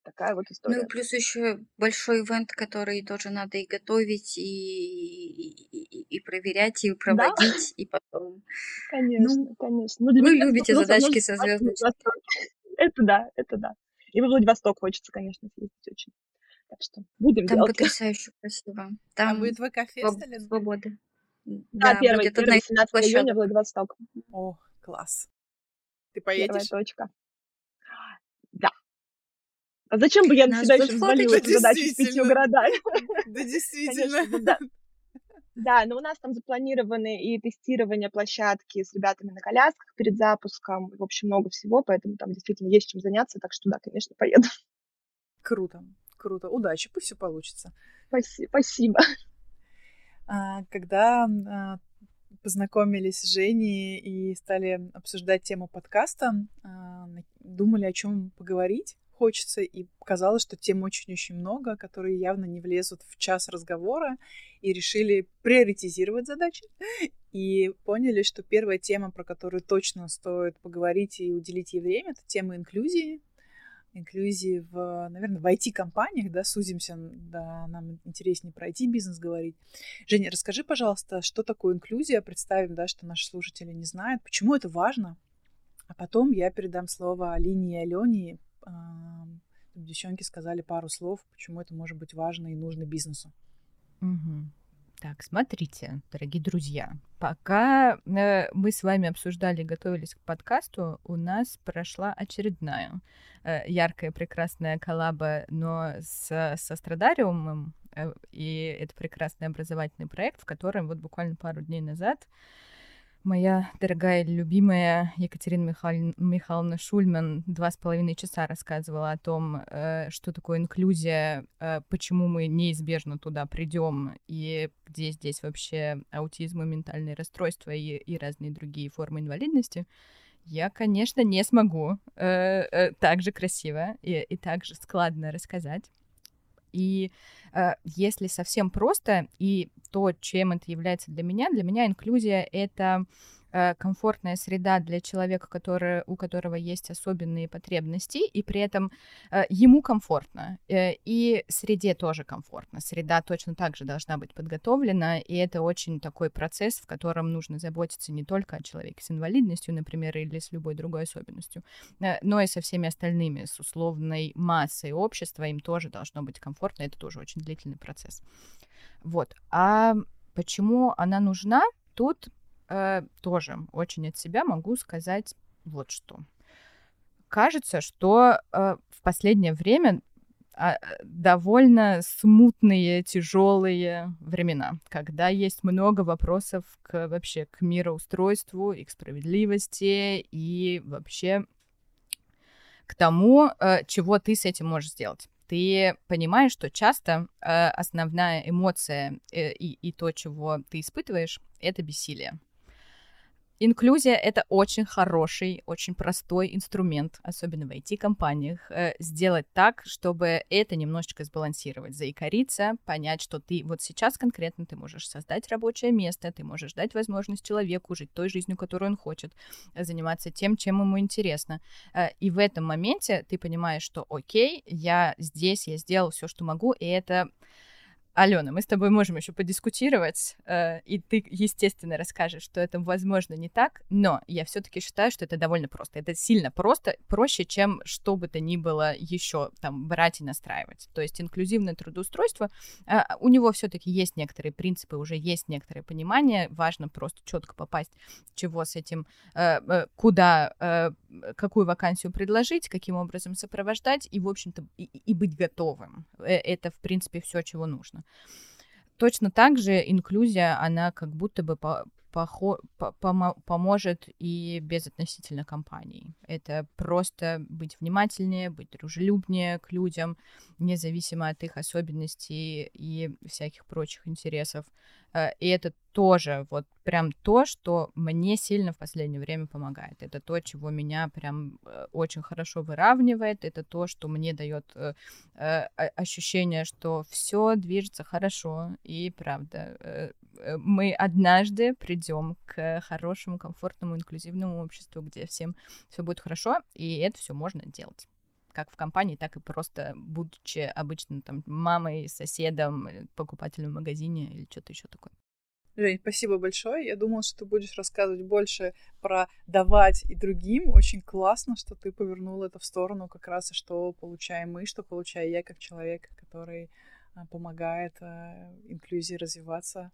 Такая вот история. Ну и плюс еще большой ивент, который тоже надо и готовить, и, и, и проверять, и проводить, да? и потом. Конечно, ну, конечно. Ну, для вы меня любите задачки со звездочкой. Это да, это да. И во Владивосток хочется, конечно, съездить очень. Так что будем Там делать. потрясающе красиво. Там а будет ВК-фест или? Свобода. Да, да первый, первый 17 июня Владивосток. О, класс. Ты поедешь? Первая точка. Да. А зачем бы я на себя еще взвалила эту задачу с пятью городами? Да, действительно. да. Да, но у нас там запланированы и тестирование площадки с ребятами на колясках перед запуском. В общем, много всего, поэтому там действительно есть чем заняться. Так что да, конечно, поеду. Круто, круто. Удачи, пусть все получится. Спасибо. А, когда а, познакомились с Женей и стали обсуждать тему подкаста, а, думали, о чем поговорить хочется, и казалось, что тем очень-очень много, которые явно не влезут в час разговора, и решили приоритизировать задачи, и поняли, что первая тема, про которую точно стоит поговорить и уделить ей время, это тема инклюзии, инклюзии в, наверное, в IT-компаниях, да, сузимся, да, нам интереснее про IT-бизнес говорить. Женя, расскажи, пожалуйста, что такое инклюзия, представим, да, что наши слушатели не знают, почему это важно, а потом я передам слово Алине и Алене, девчонки сказали пару слов, почему это может быть важно и нужно бизнесу. Угу. Так, смотрите, дорогие друзья, пока э, мы с вами обсуждали готовились к подкасту, у нас прошла очередная э, яркая, прекрасная коллаба, но с, со Страдариумом, э, и это прекрасный образовательный проект, в котором вот буквально пару дней назад Моя дорогая любимая Екатерина Михайловна, Михайловна Шульман два с половиной часа рассказывала о том, э, что такое инклюзия, э, почему мы неизбежно туда придем, и где здесь вообще аутизм и ментальные расстройства и, и разные другие формы инвалидности. Я, конечно, не смогу э, так же красиво и, и так же складно рассказать. И э, если совсем просто, и то, чем это является для меня, для меня инклюзия — это комфортная среда для человека, который, у которого есть особенные потребности, и при этом э, ему комфортно, э, и среде тоже комфортно. Среда точно так же должна быть подготовлена, и это очень такой процесс, в котором нужно заботиться не только о человеке с инвалидностью, например, или с любой другой особенностью, но и со всеми остальными, с условной массой общества, им тоже должно быть комфортно, это тоже очень длительный процесс. Вот. А почему она нужна? Тут э, тоже очень от себя могу сказать вот что. Кажется, что э, в последнее время а, довольно смутные, тяжелые времена, когда есть много вопросов к вообще к мироустройству и к справедливости и вообще к тому, э, чего ты с этим можешь сделать ты понимаешь, что часто э, основная эмоция э, и, и то, чего ты испытываешь, это бессилие. Инклюзия — это очень хороший, очень простой инструмент, особенно в IT-компаниях, э, сделать так, чтобы это немножечко сбалансировать, заикариться, понять, что ты вот сейчас конкретно ты можешь создать рабочее место, ты можешь дать возможность человеку жить той жизнью, которую он хочет, заниматься тем, чем ему интересно. Э, и в этом моменте ты понимаешь, что окей, я здесь, я сделал все, что могу, и это Алена, мы с тобой можем еще подискутировать, э, и ты, естественно, расскажешь, что это, возможно, не так, но я все-таки считаю, что это довольно просто. Это сильно просто, проще, чем что бы то ни было еще там брать и настраивать. То есть инклюзивное трудоустройство, э, у него все-таки есть некоторые принципы, уже есть некоторое понимание, важно просто четко попасть, чего с этим, э, э, куда, э, какую вакансию предложить, каким образом сопровождать, и, в общем-то, и, и быть готовым. Э, это, в принципе, все, чего нужно. точно так же инклюзия, она как будто бы похо- по- поможет и без относительно компаний. Это просто быть внимательнее, быть дружелюбнее к людям, независимо от их особенностей и всяких прочих интересов. Э, и это тоже вот прям то, что мне сильно в последнее время помогает. Это то, чего меня прям э, очень хорошо выравнивает. Это то, что мне дает э, ощущение, что все движется хорошо. И правда, мы однажды придем к хорошему, комфортному, инклюзивному обществу, где всем все будет хорошо, и это все можно делать как в компании, так и просто будучи обычно там мамой, соседом, покупателем в магазине или что-то еще такое. Жень, спасибо большое. Я думала, что ты будешь рассказывать больше про давать и другим. Очень классно, что ты повернул это в сторону как раз, и что получаем мы, что получаю я как человек, который а, помогает инклюзии развиваться.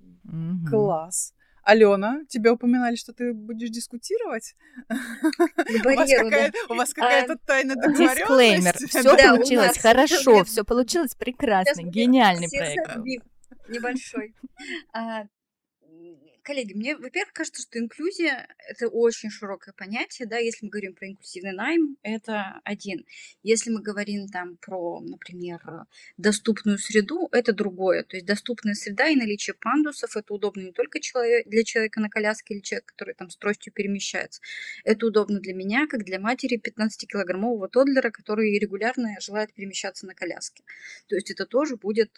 Mm-hmm. Класс. Алена, тебя упоминали, что ты будешь дискутировать? у вас какая-то, у вас какая-то а, тайна договоренность? Дисклеймер. Все получилось хорошо, все получилось прекрасно, гениальный проект. Небольшой. Коллеги, мне, во-первых, кажется, что инклюзия — это очень широкое понятие, да, если мы говорим про инклюзивный найм, это один. Если мы говорим там про, например, доступную среду, это другое. То есть доступная среда и наличие пандусов — это удобно не только для человека на коляске или человека, который там с тростью перемещается. Это удобно для меня, как для матери 15-килограммового тодлера, который регулярно желает перемещаться на коляске. То есть это тоже будет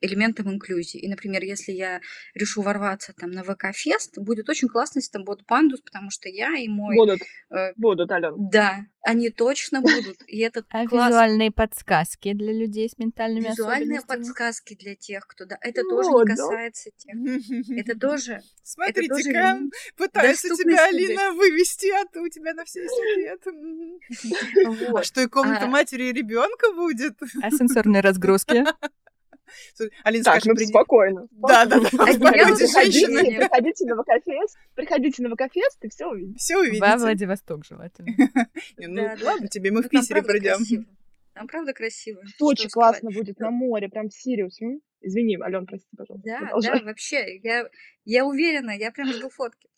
элементом инклюзии. И, например, если я решу ворваться там на ВК-фест, будет очень классно, если там будут пандус, потому что я и мой... Будут, э, будут, Алена. Да, они точно будут. И это а класс... визуальные подсказки для людей с ментальными Визуальные подсказки для тех, кто... Да, это ну, тоже не касается тех. Это тоже... Смотрите-ка, пытается тебя, Алина, вывести, а ты у тебя на все ответ. А что, и комната а матери и ребенка будет? А сенсорные разгрузки? Алина, так, скажи, ну, приди... спокойно. Да, да, да. Приходите, приходите на ВКФест, приходите на ВКФест и все увидите. Все увидите. Во Владивосток желательно. Ну, ладно, тебе мы в Питере придем. Там правда красиво. Очень классно будет на море, прям Сириус. Извини, Ален, прости, пожалуйста. Да, да, вообще, я, я уверена, я прям жду фотки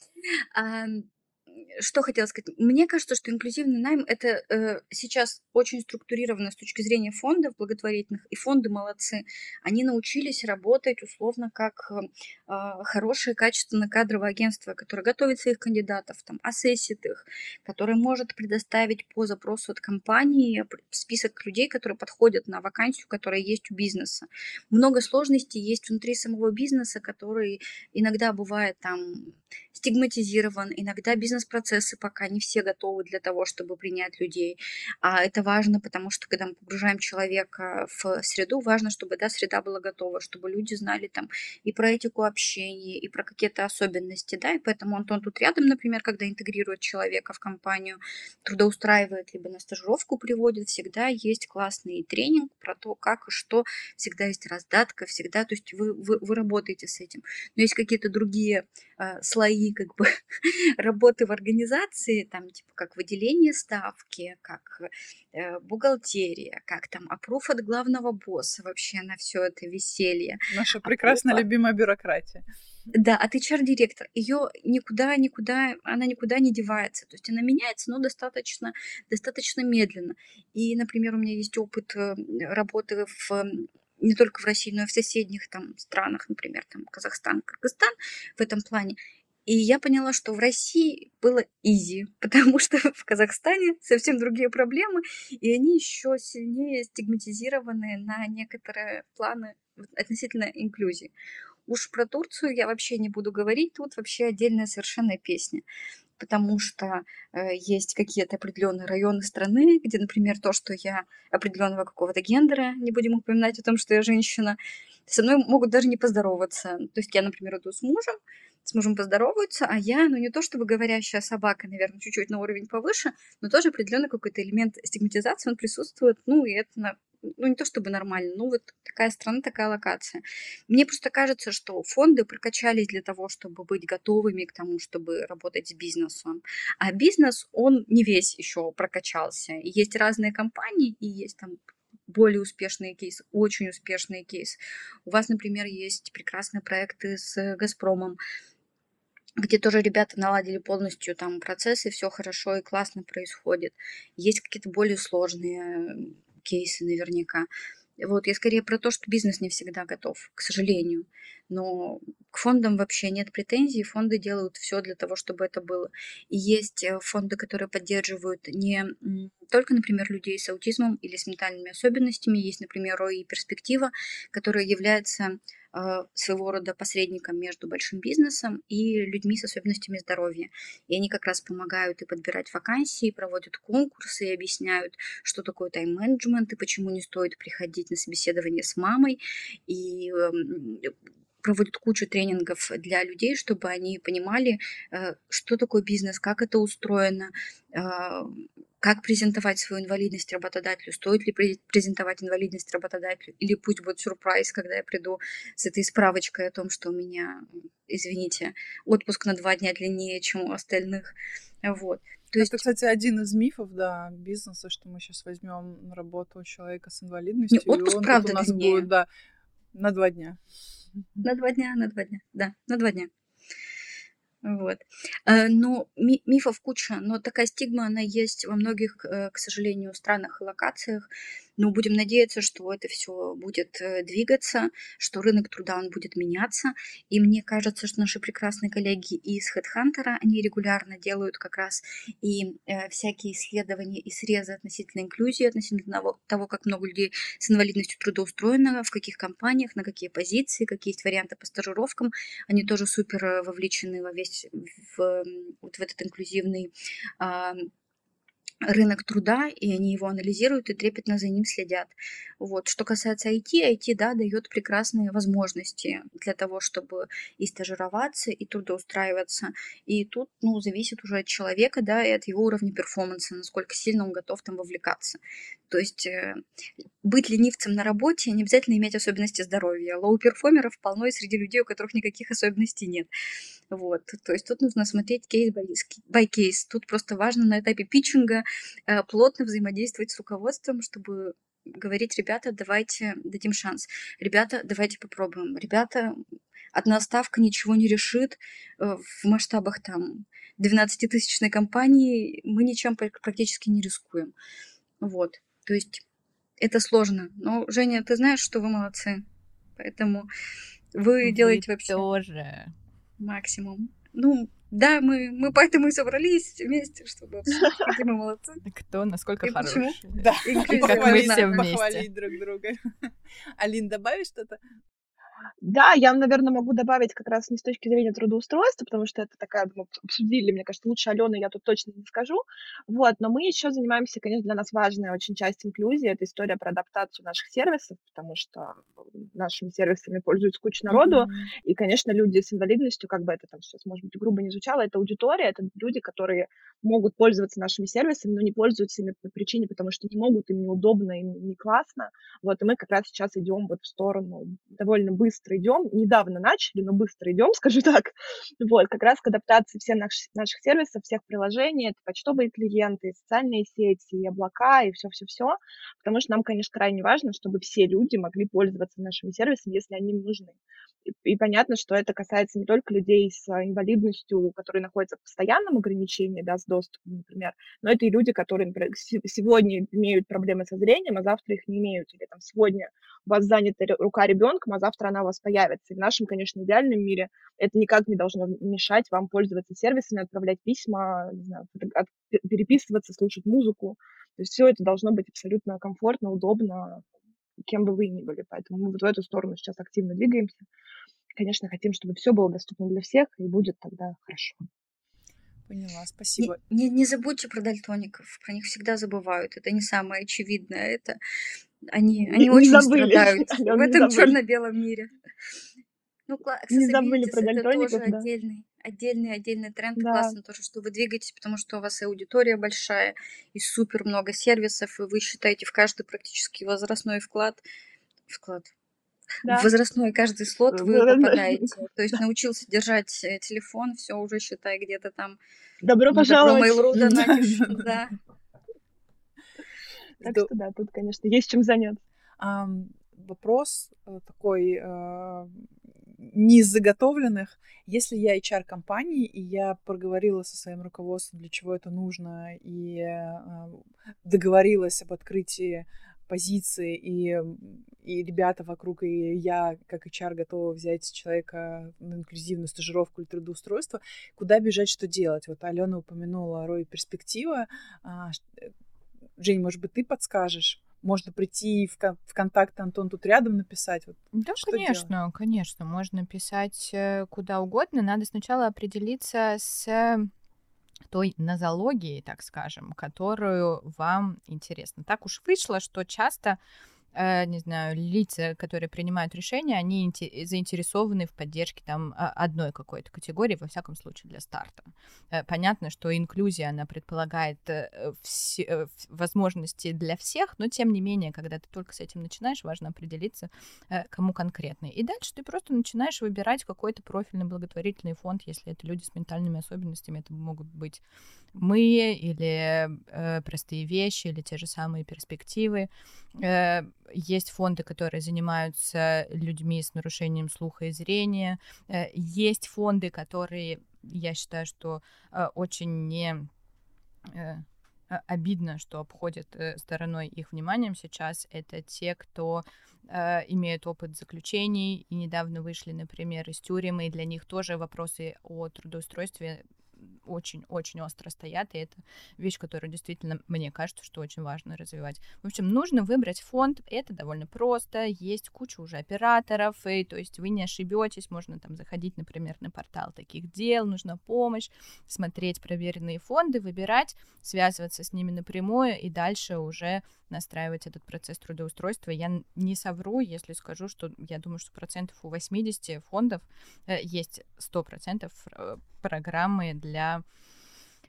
что хотела сказать. Мне кажется, что инклюзивный найм это э, сейчас очень структурировано с точки зрения фондов благотворительных, и фонды молодцы. Они научились работать условно как э, хорошее качественное кадровое агентство, которое готовит своих кандидатов, там, ассессит их, которое может предоставить по запросу от компании список людей, которые подходят на вакансию, которая есть у бизнеса. Много сложностей есть внутри самого бизнеса, который иногда бывает там стигматизирован, иногда бизнес-процессы пока не все готовы для того, чтобы принять людей. А это важно, потому что когда мы погружаем человека в среду, важно, чтобы да, среда была готова, чтобы люди знали там и про этику общения, и про какие-то особенности, да, и поэтому Антон тут рядом, например, когда интегрирует человека в компанию, трудоустраивает, либо на стажировку приводит, всегда есть классный тренинг про то, как и что, всегда есть раздатка, всегда, то есть вы, вы, вы работаете с этим. Но есть какие-то другие э, слои как бы работы в организации, там типа как выделение ставки, как э, бухгалтерия, как там опруф от главного босса вообще на все это веселье. Наша прекрасная опруфа. любимая бюрократия. Да, от HR-директор. Ее никуда, никуда, она никуда не девается. То есть она меняется, но достаточно, достаточно медленно. И, например, у меня есть опыт э, работы в не только в России, но и в соседних там странах, например, там Казахстан, Кыргызстан в этом плане. И я поняла, что в России было изи, потому что в Казахстане совсем другие проблемы, и они еще сильнее стигматизированы на некоторые планы относительно инклюзии. Уж про Турцию я вообще не буду говорить, тут вообще отдельная совершенно песня потому что э, есть какие-то определенные районы страны, где, например, то, что я определенного какого-то гендера, не будем упоминать о том, что я женщина, со мной могут даже не поздороваться. То есть я, например, иду с мужем, с мужем поздороваются, а я, ну не то чтобы говорящая собака, наверное, чуть-чуть на уровень повыше, но тоже определенный какой-то элемент стигматизации, он присутствует, ну и это ну не то чтобы нормально, ну вот такая страна, такая локация. Мне просто кажется, что фонды прокачались для того, чтобы быть готовыми к тому, чтобы работать с бизнесом. А бизнес, он не весь еще прокачался. Есть разные компании, и есть там более успешные кейсы, очень успешные кейсы. У вас, например, есть прекрасные проекты с «Газпромом», где тоже ребята наладили полностью там процессы, все хорошо и классно происходит. Есть какие-то более сложные кейсы наверняка. Вот, я скорее про то, что бизнес не всегда готов, к сожалению. Но к фондам вообще нет претензий. Фонды делают все для того, чтобы это было. И есть э, фонды, которые поддерживают не только, например, людей с аутизмом или с ментальными особенностями. Есть, например, и перспектива, которая является своего рода посредником между большим бизнесом и людьми с особенностями здоровья. И они как раз помогают и подбирать вакансии, проводят конкурсы и объясняют, что такое тайм-менеджмент и почему не стоит приходить на собеседование с мамой. И эм, проводят кучу тренингов для людей, чтобы они понимали, э, что такое бизнес, как это устроено, а, как презентовать свою инвалидность работодателю, стоит ли презентовать инвалидность работодателю, или пусть будет сюрприз, когда я приду с этой справочкой о том, что у меня, извините, отпуск на два дня длиннее, чем у остальных. Вот. То есть... Это, кстати, один из мифов, да, бизнеса, что мы сейчас возьмем работу человека с инвалидностью, Не, отпуск, и он правда, у нас длиннее. будет, да, на два дня. На два дня, на два дня, да, на два дня. Вот. Э, ну, мифов куча, но такая стигма, она есть во многих, э, к сожалению, странах и локациях. Но будем надеяться, что это все будет э, двигаться, что рынок труда он будет меняться. И мне кажется, что наши прекрасные коллеги из HeadHunter, они регулярно делают как раз и э, всякие исследования и срезы относительно инклюзии, относительно того, как много людей с инвалидностью трудоустроено, в каких компаниях, на какие позиции, какие есть варианты по стажировкам. Они тоже супер э, вовлечены во весь в, вот в этот инклюзивный рынок труда, и они его анализируют и трепетно за ним следят. Вот. Что касается IT, IT, да, дает прекрасные возможности для того, чтобы и стажироваться, и трудоустраиваться. И тут, ну, зависит уже от человека, да, и от его уровня перформанса, насколько сильно он готов там вовлекаться. То есть э, быть ленивцем на работе не обязательно иметь особенности здоровья. Лоу-перформеров полно и среди людей, у которых никаких особенностей нет. Вот. То есть тут нужно смотреть кейс by кейс. Тут просто важно на этапе питчинга э, плотно взаимодействовать с руководством, чтобы говорить, ребята, давайте дадим шанс. Ребята, давайте попробуем. Ребята, одна ставка ничего не решит э, в масштабах там 12-тысячной компании мы ничем практически не рискуем. Вот. То есть это сложно. Но, Женя, ты знаешь, что вы молодцы. Поэтому вы, вы делаете вообще тоже. максимум. Ну, да, мы, мы поэтому и собрались вместе, чтобы обсудить, какие мы молодцы. Кто насколько и хорош. Почему? Да, и как мы все вместе. Похвалить друг друга. Алин, добавишь что-то? Да, я, наверное, могу добавить как раз не с точки зрения трудоустройства, потому что это такая, мы обсудили, мне кажется, лучше Алены я тут точно не скажу. Вот, но мы еще занимаемся, конечно, для нас важная очень часть инклюзии, это история про адаптацию наших сервисов, потому что нашими сервисами пользуется куча народу, mm-hmm. и, конечно, люди с инвалидностью, как бы это там сейчас, может быть, грубо не звучало, это аудитория, это люди, которые могут пользоваться нашими сервисами, но не пользуются ими по причине, потому что не могут, им неудобно, им не классно. Вот, и мы как раз сейчас идем вот в сторону довольно быстро быстро идем, недавно начали, но быстро идем, скажу так, вот, как раз к адаптации всех наших, наших сервисов, всех приложений, это почтовые клиенты, социальные сети, и облака, и все-все-все, потому что нам, конечно, крайне важно, чтобы все люди могли пользоваться нашими сервисами, если они им нужны. И, и понятно, что это касается не только людей с инвалидностью, которые находятся в постоянном ограничении, да, с доступом, например, но это и люди, которые, например, сегодня имеют проблемы со зрением, а завтра их не имеют, или там сегодня у вас занята рука ребенком, а завтра она у вас появится. И в нашем, конечно, идеальном мире это никак не должно мешать вам пользоваться сервисами, отправлять письма, не знаю, переписываться, слушать музыку. То есть все это должно быть абсолютно комфортно, удобно, кем бы вы ни были. Поэтому мы вот в эту сторону сейчас активно двигаемся. Конечно, хотим, чтобы все было доступно для всех, и будет тогда хорошо. Поняла, спасибо. Не, не, не забудьте про дальтоников, про них всегда забывают. Это не самое очевидное. Это они, они не очень забыли. страдают в этом черно-белом мире. Ну, не забыли про дальтоников, это тоже да. отдельный, отдельный, отдельный тренд. Да. Классно тоже, что вы двигаетесь, потому что у вас и аудитория большая, и супер много сервисов, и вы считаете в каждый практически возрастной вклад, вклад, да. возрастной каждый слот вы попадаете. То есть научился держать э, телефон, все уже считай где-то там. Добро пожаловать. Добро да. Так что да, тут, конечно, есть чем заняться. Вопрос э, такой э, не из заготовленных. Если я HR компании, и я проговорила со своим руководством, для чего это нужно, и э, договорилась об открытии позиции, и, и ребята вокруг, и я, как HR, готова взять человека на инклюзивную стажировку или трудоустройство, куда бежать, что делать? Вот Алена упомянула роль перспектива. Э, Жень, может быть, ты подскажешь? Можно прийти в, кон- в контакт Антон тут рядом написать. Вот, да, конечно, делать? конечно. Можно писать э, куда угодно. Надо сначала определиться с той нозологией, так скажем, которую вам интересно. Так уж вышло, что часто Э, не знаю, лица, которые принимают решения, они заинтересованы в поддержке там а, одной какой-то категории, во всяком случае, для старта. Э, понятно, что инклюзия, она предполагает э, все, возможности для всех, но тем не менее, когда ты только с этим начинаешь, важно определиться, кому конкретно. И дальше ты просто начинаешь выбирать какой-то профильный благотворительный фонд, если это люди с ментальными особенностями, это могут быть мы или э, простые вещи, или те же самые перспективы. Есть фонды, которые занимаются людьми с нарушением слуха и зрения. Э, есть фонды, которые, я считаю, что э, очень не э, обидно, что обходят стороной их вниманием сейчас, это те, кто э, имеют опыт заключений и недавно вышли, например, из тюрьмы, и для них тоже вопросы о трудоустройстве очень-очень остро стоят, и это вещь, которую действительно, мне кажется, что очень важно развивать. В общем, нужно выбрать фонд, это довольно просто, есть куча уже операторов, и то есть вы не ошибетесь, можно там заходить, например, на портал таких дел, нужна помощь, смотреть проверенные фонды, выбирать, связываться с ними напрямую и дальше уже настраивать этот процесс трудоустройства. Я не совру, если скажу, что я думаю, что процентов у 80 фондов э, есть 100% э, программы для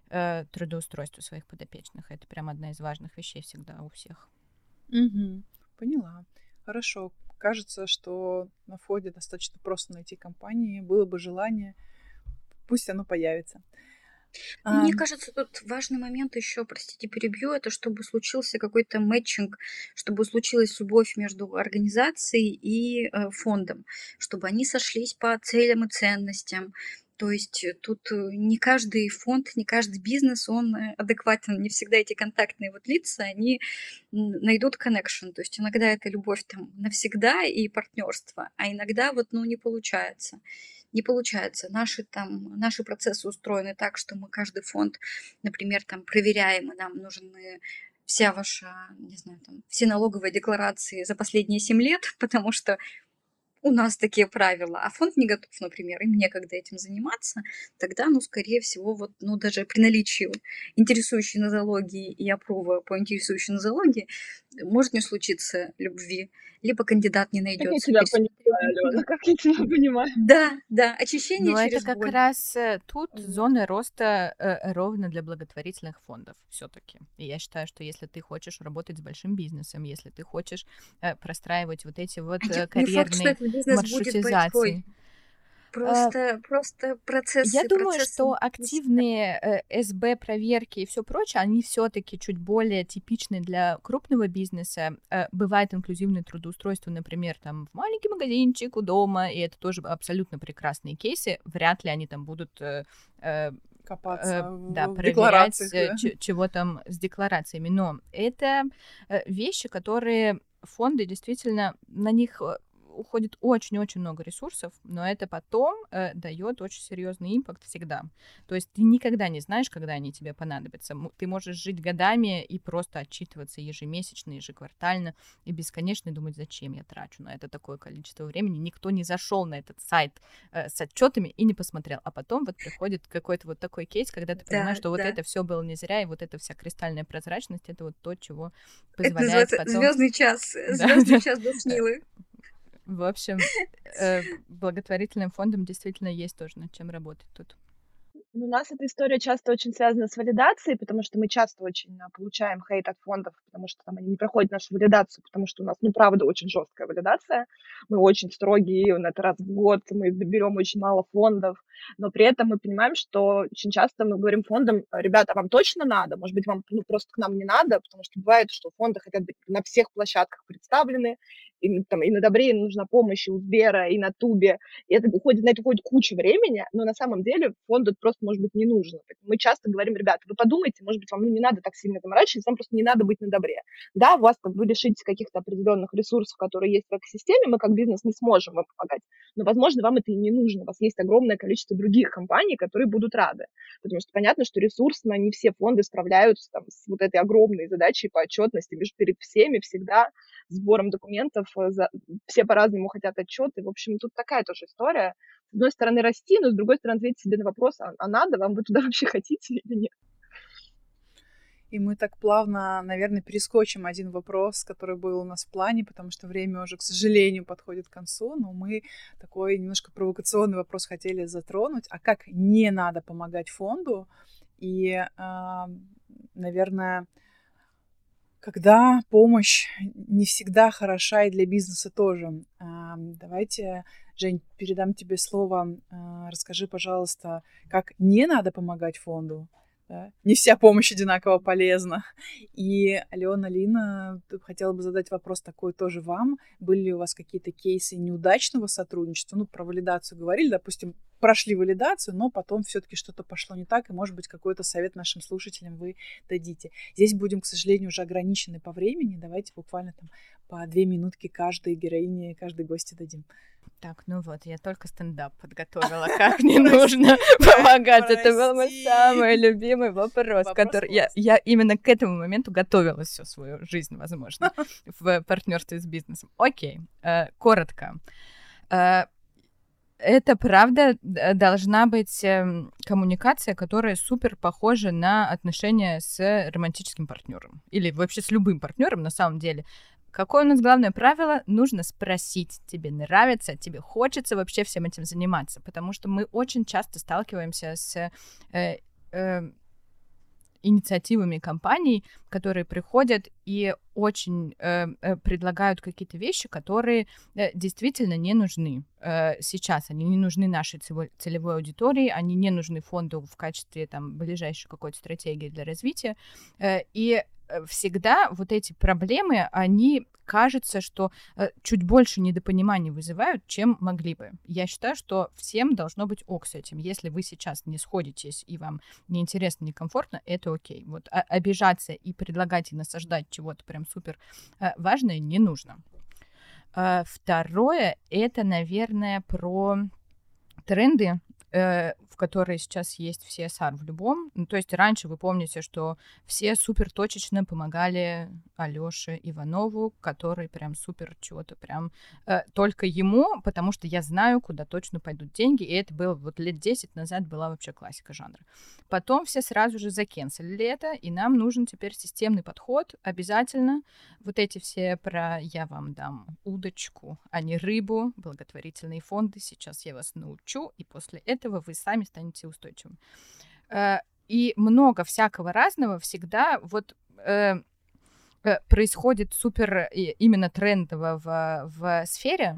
э, трудоустройства своих подопечных. Это прям одна из важных вещей всегда у всех. Угу, поняла. Хорошо. Кажется, что на входе достаточно просто найти компании. Было бы желание, пусть оно появится. А... Мне кажется, тут важный момент еще, простите, перебью, это чтобы случился какой-то мэтчинг, чтобы случилась любовь между организацией и э, фондом, чтобы они сошлись по целям и ценностям. То есть э, тут э, не каждый фонд, не каждый бизнес, он э, адекватен. Не всегда эти контактные вот лица, они найдут connection. То есть иногда это любовь там навсегда и партнерство, а иногда вот ну не получается не получается. Наши, там, наши процессы устроены так, что мы каждый фонд, например, там, проверяем, и нам нужны вся ваша, не знаю, там, все налоговые декларации за последние 7 лет, потому что у нас такие правила, а фонд не готов, например, им некогда этим заниматься, тогда, ну, скорее всего, вот, ну, даже при наличии интересующей нозологии и опрува по интересующей нозологии может не случиться любви либо кандидат не найдется. Как я тебя понимаю, Алена, как я тебя понимаю. Да, да, очищение Но через это как боль. раз э, тут зоны роста э, ровно для благотворительных фондов все таки И я считаю, что если ты хочешь работать с большим бизнесом, если ты хочешь э, простраивать вот эти вот а карьерные факт, маршрутизации, Просто, а, просто процессы. Я думаю, процессы... что активные э, СБ проверки и все прочее, они все-таки чуть более типичны для крупного бизнеса. Э, бывает инклюзивное трудоустройство, например, там в маленький магазинчик у дома, и это тоже абсолютно прекрасные кейсы. Вряд ли они там будут э, э, копаться э, в да, проверять, э, да? чего там с декларациями. Но это э, вещи, которые фонды действительно на них э, уходит очень-очень много ресурсов, но это потом э, дает очень серьезный импакт всегда. То есть ты никогда не знаешь, когда они тебе понадобятся. Ты можешь жить годами и просто отчитываться ежемесячно, ежеквартально и бесконечно думать, зачем я трачу на это такое количество времени. Никто не зашел на этот сайт э, с отчетами и не посмотрел. А потом вот приходит какой-то вот такой кейс, когда ты понимаешь, да, что да. вот это все было не зря, и вот эта вся кристальная прозрачность это вот то, чего позволяет это потом... Звездный час. Звездный час Душнилы. В общем, э, благотворительным фондом действительно есть тоже над чем работать тут. У нас эта история часто очень связана с валидацией, потому что мы часто очень а, получаем хейт от фондов, потому что там они не проходят нашу валидацию, потому что у нас, ну, правда, очень жесткая валидация. Мы очень строгие, на это раз в год, мы берем очень мало фондов, но при этом мы понимаем, что очень часто мы говорим фондам, ребята, вам точно надо? Может быть, вам ну, просто к нам не надо, потому что бывает, что фонды хотят быть на всех площадках представлены, и, там, и на Добре нужна помощь и у Сбера, и на Тубе, и это уходит, на это уходит куча времени, но на самом деле фонду это просто, может быть, не нужно. Мы часто говорим, ребята, вы подумайте, может быть, вам ну, не надо так сильно заморачиваться, вам просто не надо быть на Добре. Да, у вас там, вы лишитесь каких-то определенных ресурсов, которые есть в экосистеме, мы как бизнес не сможем вам помогать, но, возможно, вам это и не нужно, у вас есть огромное количество других компаний, которые будут рады, потому что понятно, что ресурсно не все фонды справляются там, с вот этой огромной задачей по отчетности перед всеми всегда, сбором документов, э, за... все по-разному хотят отчеты. В общем, тут такая тоже история. С одной стороны, расти, но с другой стороны, ответить себе на вопрос, а, а надо вам, вы туда вообще хотите или нет? И мы так плавно, наверное, перескочим один вопрос, который был у нас в плане, потому что время уже, к сожалению, подходит к концу, но мы такой немножко провокационный вопрос хотели затронуть. А как не надо помогать фонду? И, а, наверное, когда помощь не всегда хороша и для бизнеса тоже. Давайте, Жень, передам тебе слово. А, расскажи, пожалуйста, как не надо помогать фонду, да? Не вся помощь одинаково полезна. И Алена, Лина, хотела бы задать вопрос такой тоже вам. Были ли у вас какие-то кейсы неудачного сотрудничества? Ну, про валидацию говорили, допустим, прошли валидацию, но потом все-таки что-то пошло не так, и, может быть, какой-то совет нашим слушателям вы дадите. Здесь будем, к сожалению, уже ограничены по времени. Давайте буквально там по две минутки каждой героине, каждой гости дадим. Так, ну вот, я только стендап подготовила, как не нужно помогать. Это был мой самый любимый вопрос, который я, именно к этому моменту готовилась всю свою жизнь, возможно, в партнерстве с бизнесом. Окей, э, коротко. Э, это правда должна быть эм, коммуникация, которая супер похожа на отношения с романтическим партнером или вообще с любым партнером на самом деле. Какое у нас главное правило? Нужно спросить, тебе нравится, тебе хочется вообще всем этим заниматься, потому что мы очень часто сталкиваемся с э, э, инициативами компаний, которые приходят и очень э, э, предлагают какие-то вещи, которые э, действительно не нужны э, сейчас. Они не нужны нашей целевой аудитории, они не нужны фонду в качестве там ближайшей какой-то стратегии для развития. Э, и всегда вот эти проблемы, они кажется, что э, чуть больше недопонимания вызывают, чем могли бы. Я считаю, что всем должно быть ок с этим. Если вы сейчас не сходитесь и вам неинтересно, некомфортно, это окей. Вот а, обижаться и предлагать и насаждать чего-то прям супер э, важное не нужно. Э, второе, это, наверное, про тренды э, в которой сейчас есть в CSR в любом. Ну, то есть раньше вы помните, что все супер точечно помогали Алёше Иванову, который прям супер чего-то прям э, только ему, потому что я знаю, куда точно пойдут деньги, и это было вот лет 10 назад была вообще классика жанра. Потом все сразу же закенселили это, и нам нужен теперь системный подход обязательно. Вот эти все про «я вам дам удочку, а не рыбу», благотворительные фонды, сейчас я вас научу, и после этого этого вы сами станете устойчивым. Э, и много всякого разного всегда вот э, э, происходит супер именно трендово в, в сфере.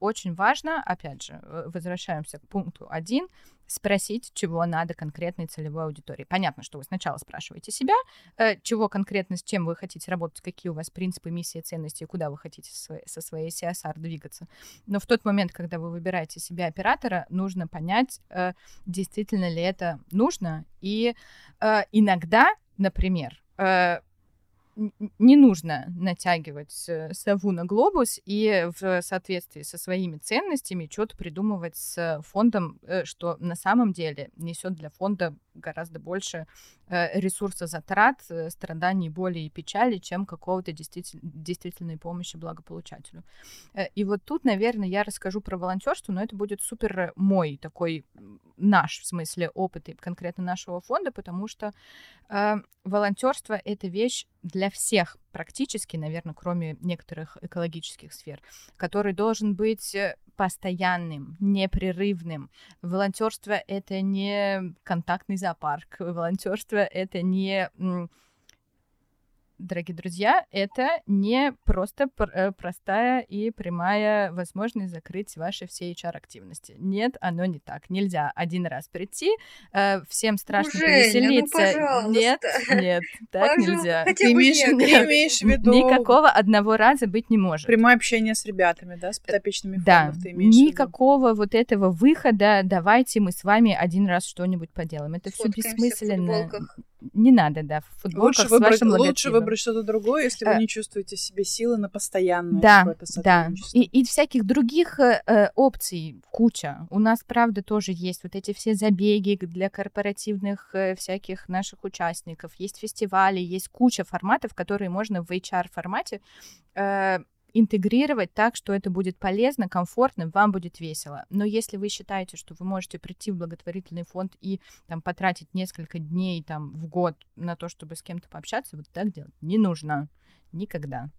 Очень важно, опять же, возвращаемся к пункту один, спросить, чего надо конкретной целевой аудитории. Понятно, что вы сначала спрашиваете себя, э, чего конкретно, с чем вы хотите работать, какие у вас принципы, миссии, ценности, куда вы хотите со своей, CSR двигаться. Но в тот момент, когда вы выбираете себе оператора, нужно понять, э, действительно ли это нужно. И э, иногда, например, не нужно натягивать э, сову на глобус и в соответствии со своими ценностями что-то придумывать с фондом, э, что на самом деле несет для фонда гораздо больше э, ресурса затрат, страданий, боли и печали, чем какого-то действитель, действительной помощи благополучателю. И вот тут, наверное, я расскажу про волонтерство, но это будет супер мой такой наш, в смысле, опыт и конкретно нашего фонда, потому что э, волонтерство это вещь для всех практически, наверное, кроме некоторых экологических сфер, который должен быть э, постоянным, непрерывным. Волонтерство это не контактный зоопарк, волонтерство это не дорогие друзья, это не просто пр- э, простая и прямая возможность закрыть ваши все HR-активности. Нет, оно не так. Нельзя один раз прийти, э, всем страшно ну, повеселиться. Ну, нет, нет, так пожалуйста. нельзя. Хотя ты, имеешь, ты имеешь в виду... Никакого одного раза быть не может. Прямое общение с ребятами, да, с подопечными да. фондов ты имеешь Никакого вот этого выхода, давайте мы с вами один раз что-нибудь поделаем. Это все бессмысленно. Не надо, да, в футболках лучше с выбрать, вашим Лучше выбрать что-то другое, если вы э, не чувствуете себе силы на постоянное да, да. И, и всяких других э, э, опций куча. У нас, правда, тоже есть вот эти все забеги для корпоративных э, всяких наших участников. Есть фестивали, есть куча форматов, которые можно в HR-формате э, интегрировать так, что это будет полезно, комфортно, вам будет весело. Но если вы считаете, что вы можете прийти в благотворительный фонд и там потратить несколько дней там в год на то, чтобы с кем-то пообщаться, вот так делать не нужно никогда.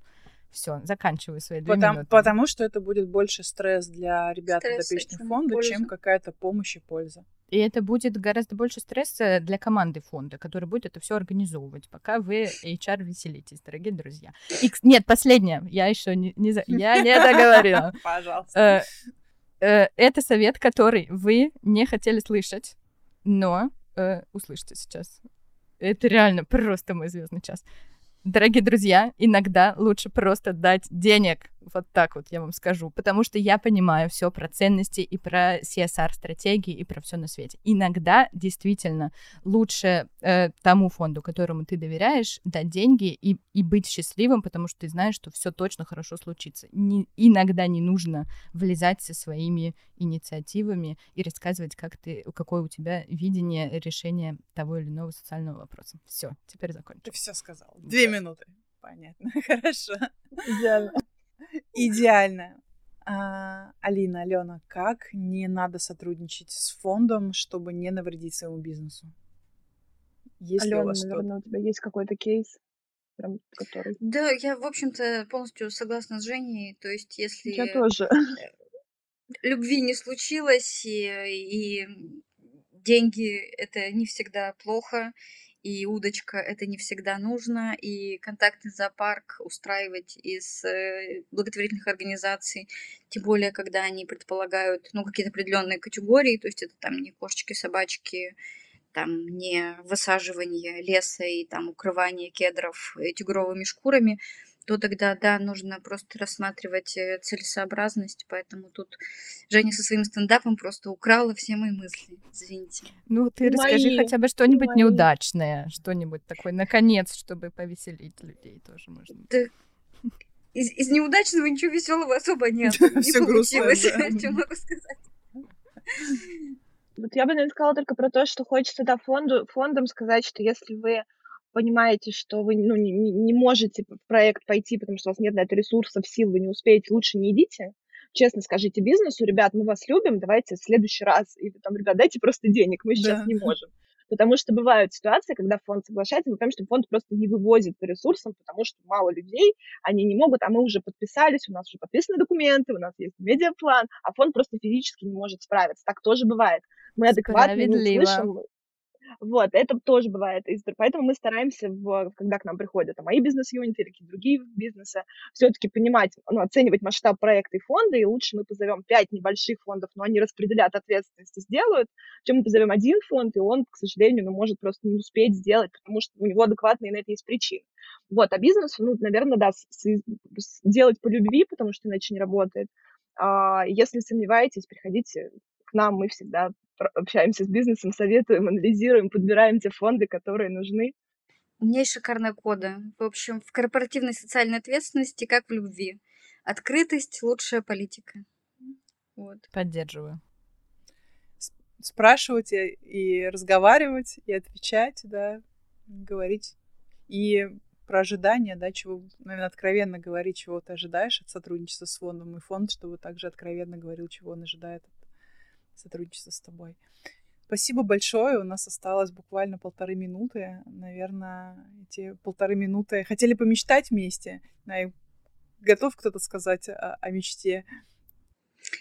Все, заканчиваю свои две потому, минуты. Потому что это будет больше стресс для ребят подопечных фонда, польза. чем какая-то помощь и польза. И это будет гораздо больше стресса для команды фонда, который будет это все организовывать, пока вы HR веселитесь, дорогие друзья. И, нет, последнее. Я еще не, не, я не договорила. Пожалуйста. Э, э, это совет, который вы не хотели слышать, но э, услышите сейчас. Это реально просто мой звездный час. Дорогие друзья, иногда лучше просто дать денег вот так вот я вам скажу, потому что я понимаю все про ценности и про CSR-стратегии и про все на свете. Иногда действительно лучше э, тому фонду, которому ты доверяешь, дать деньги и, и быть счастливым, потому что ты знаешь, что все точно хорошо случится. Не, иногда не нужно влезать со своими инициативами и рассказывать, как ты, какое у тебя видение решения того или иного социального вопроса. Все, теперь закончим. Ты все сказал. Две да. минуты. Понятно, хорошо. Идеально. Идеально. А, Алина, Алена, как не надо сотрудничать с фондом, чтобы не навредить своему бизнесу? Есть Алена, у вас наверное, у тебя есть какой-то кейс, прям который... Да, я, в общем-то, полностью согласна с Женей. То есть, если... Я тоже. Э, любви не случилось, и, и деньги — это не всегда плохо, и удочка это не всегда нужно, и контактный зоопарк устраивать из э, благотворительных организаций, тем более, когда они предполагают, ну, какие-то определенные категории, то есть это там не кошечки, собачки, там не высаживание леса и там укрывание кедров тигровыми шкурами, то тогда, да, нужно просто рассматривать э, целесообразность, поэтому тут Женя со своим стендапом просто украла все мои мысли, извините. Ну, ты мои, расскажи хотя бы что-нибудь неудачное, что-нибудь такое, наконец, чтобы повеселить людей тоже можно. Да. Из, из неудачного ничего веселого особо нет. Не получилось, что могу сказать. Вот я бы, наверное, сказала только про то, что хочется да, фонду, фондам сказать, что если вы понимаете, что вы ну, не, не можете в проект пойти, потому что у вас нет на это ресурсов, сил, вы не успеете, лучше не идите. Честно скажите бизнесу, ребят, мы вас любим, давайте в следующий раз. И там, ребят, дайте просто денег, мы сейчас да. не можем. Потому что бывают ситуации, когда фонд соглашается, мы понимаем, что фонд просто не вывозит по ресурсам, потому что мало людей, они не могут, а мы уже подписались, у нас уже подписаны документы, у нас есть медиаплан, а фонд просто физически не может справиться. Так тоже бывает. Мы адекватно не слышим, вот, это тоже бывает. Поэтому мы стараемся, в, когда к нам приходят там, мои бизнес-юниты или какие-то другие бизнесы, все-таки понимать, ну, оценивать масштаб проекта и фонда, и лучше мы позовем пять небольших фондов, но они распределят ответственность и сделают, чем мы позовем один фонд, и он, к сожалению, ну, может просто не успеть сделать, потому что у него адекватные на это есть причины. Вот, а бизнес, ну, наверное, да, с, с, делать по любви, потому что иначе не работает. А, если сомневаетесь, приходите к нам, мы всегда общаемся с бизнесом, советуем, анализируем, подбираем те фонды, которые нужны. У меня есть шикарная кода. В общем, в корпоративной социальной ответственности, как в любви. Открытость – лучшая политика. Вот. Поддерживаю. Спрашивать и разговаривать, и отвечать, да, говорить. И про ожидания, да, чего, наверное, откровенно говорить, чего ты ожидаешь от сотрудничества с фондом, и фонд, чтобы также откровенно говорил, чего он ожидает от сотрудничество с тобой. Спасибо большое. У нас осталось буквально полторы минуты. Наверное, эти полторы минуты хотели помечтать вместе. Готов кто-то сказать о, о мечте?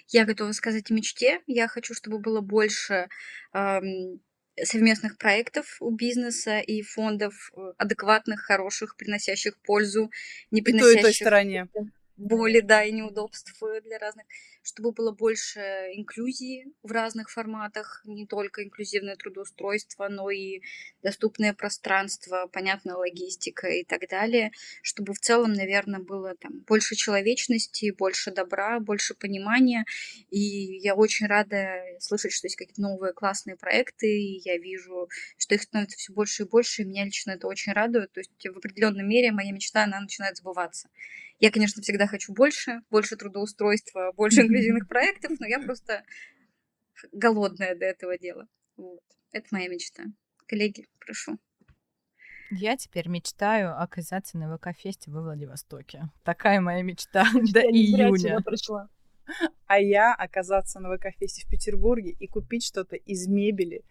Я готова сказать о мечте. Я хочу, чтобы было больше эм, совместных проектов у бизнеса и фондов э, адекватных, хороших, приносящих пользу, не приносящих... И той, и той стороне боли, да, и неудобств э, для разных, чтобы было больше инклюзии в разных форматах, не только инклюзивное трудоустройство, но и доступное пространство, понятная логистика и так далее, чтобы в целом, наверное, было там больше человечности, больше добра, больше понимания, и я очень рада слышать, что есть какие-то новые классные проекты, и я вижу, что их становится все больше и больше, и меня лично это очень радует, то есть в определенной мере моя мечта, она начинает сбываться. Я, конечно, всегда хочу больше, больше трудоустройства, больше инклюзивных проектов, но я просто голодная до этого дела. Вот. Это моя мечта. Коллеги, прошу. Я теперь мечтаю оказаться на ВК-фесте во Владивостоке. Такая моя мечта до июня. А я оказаться на ВК-фесте в Петербурге и купить что-то из мебели,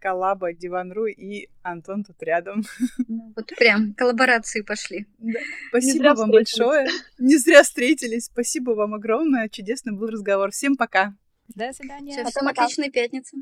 коллаба Диванру и Антон тут рядом. Ну, вот прям коллаборации пошли. Да. Спасибо вам большое. Не зря встретились. Спасибо вам огромное. Чудесный был разговор. Всем пока. До свидания. Всем отличной пятницы.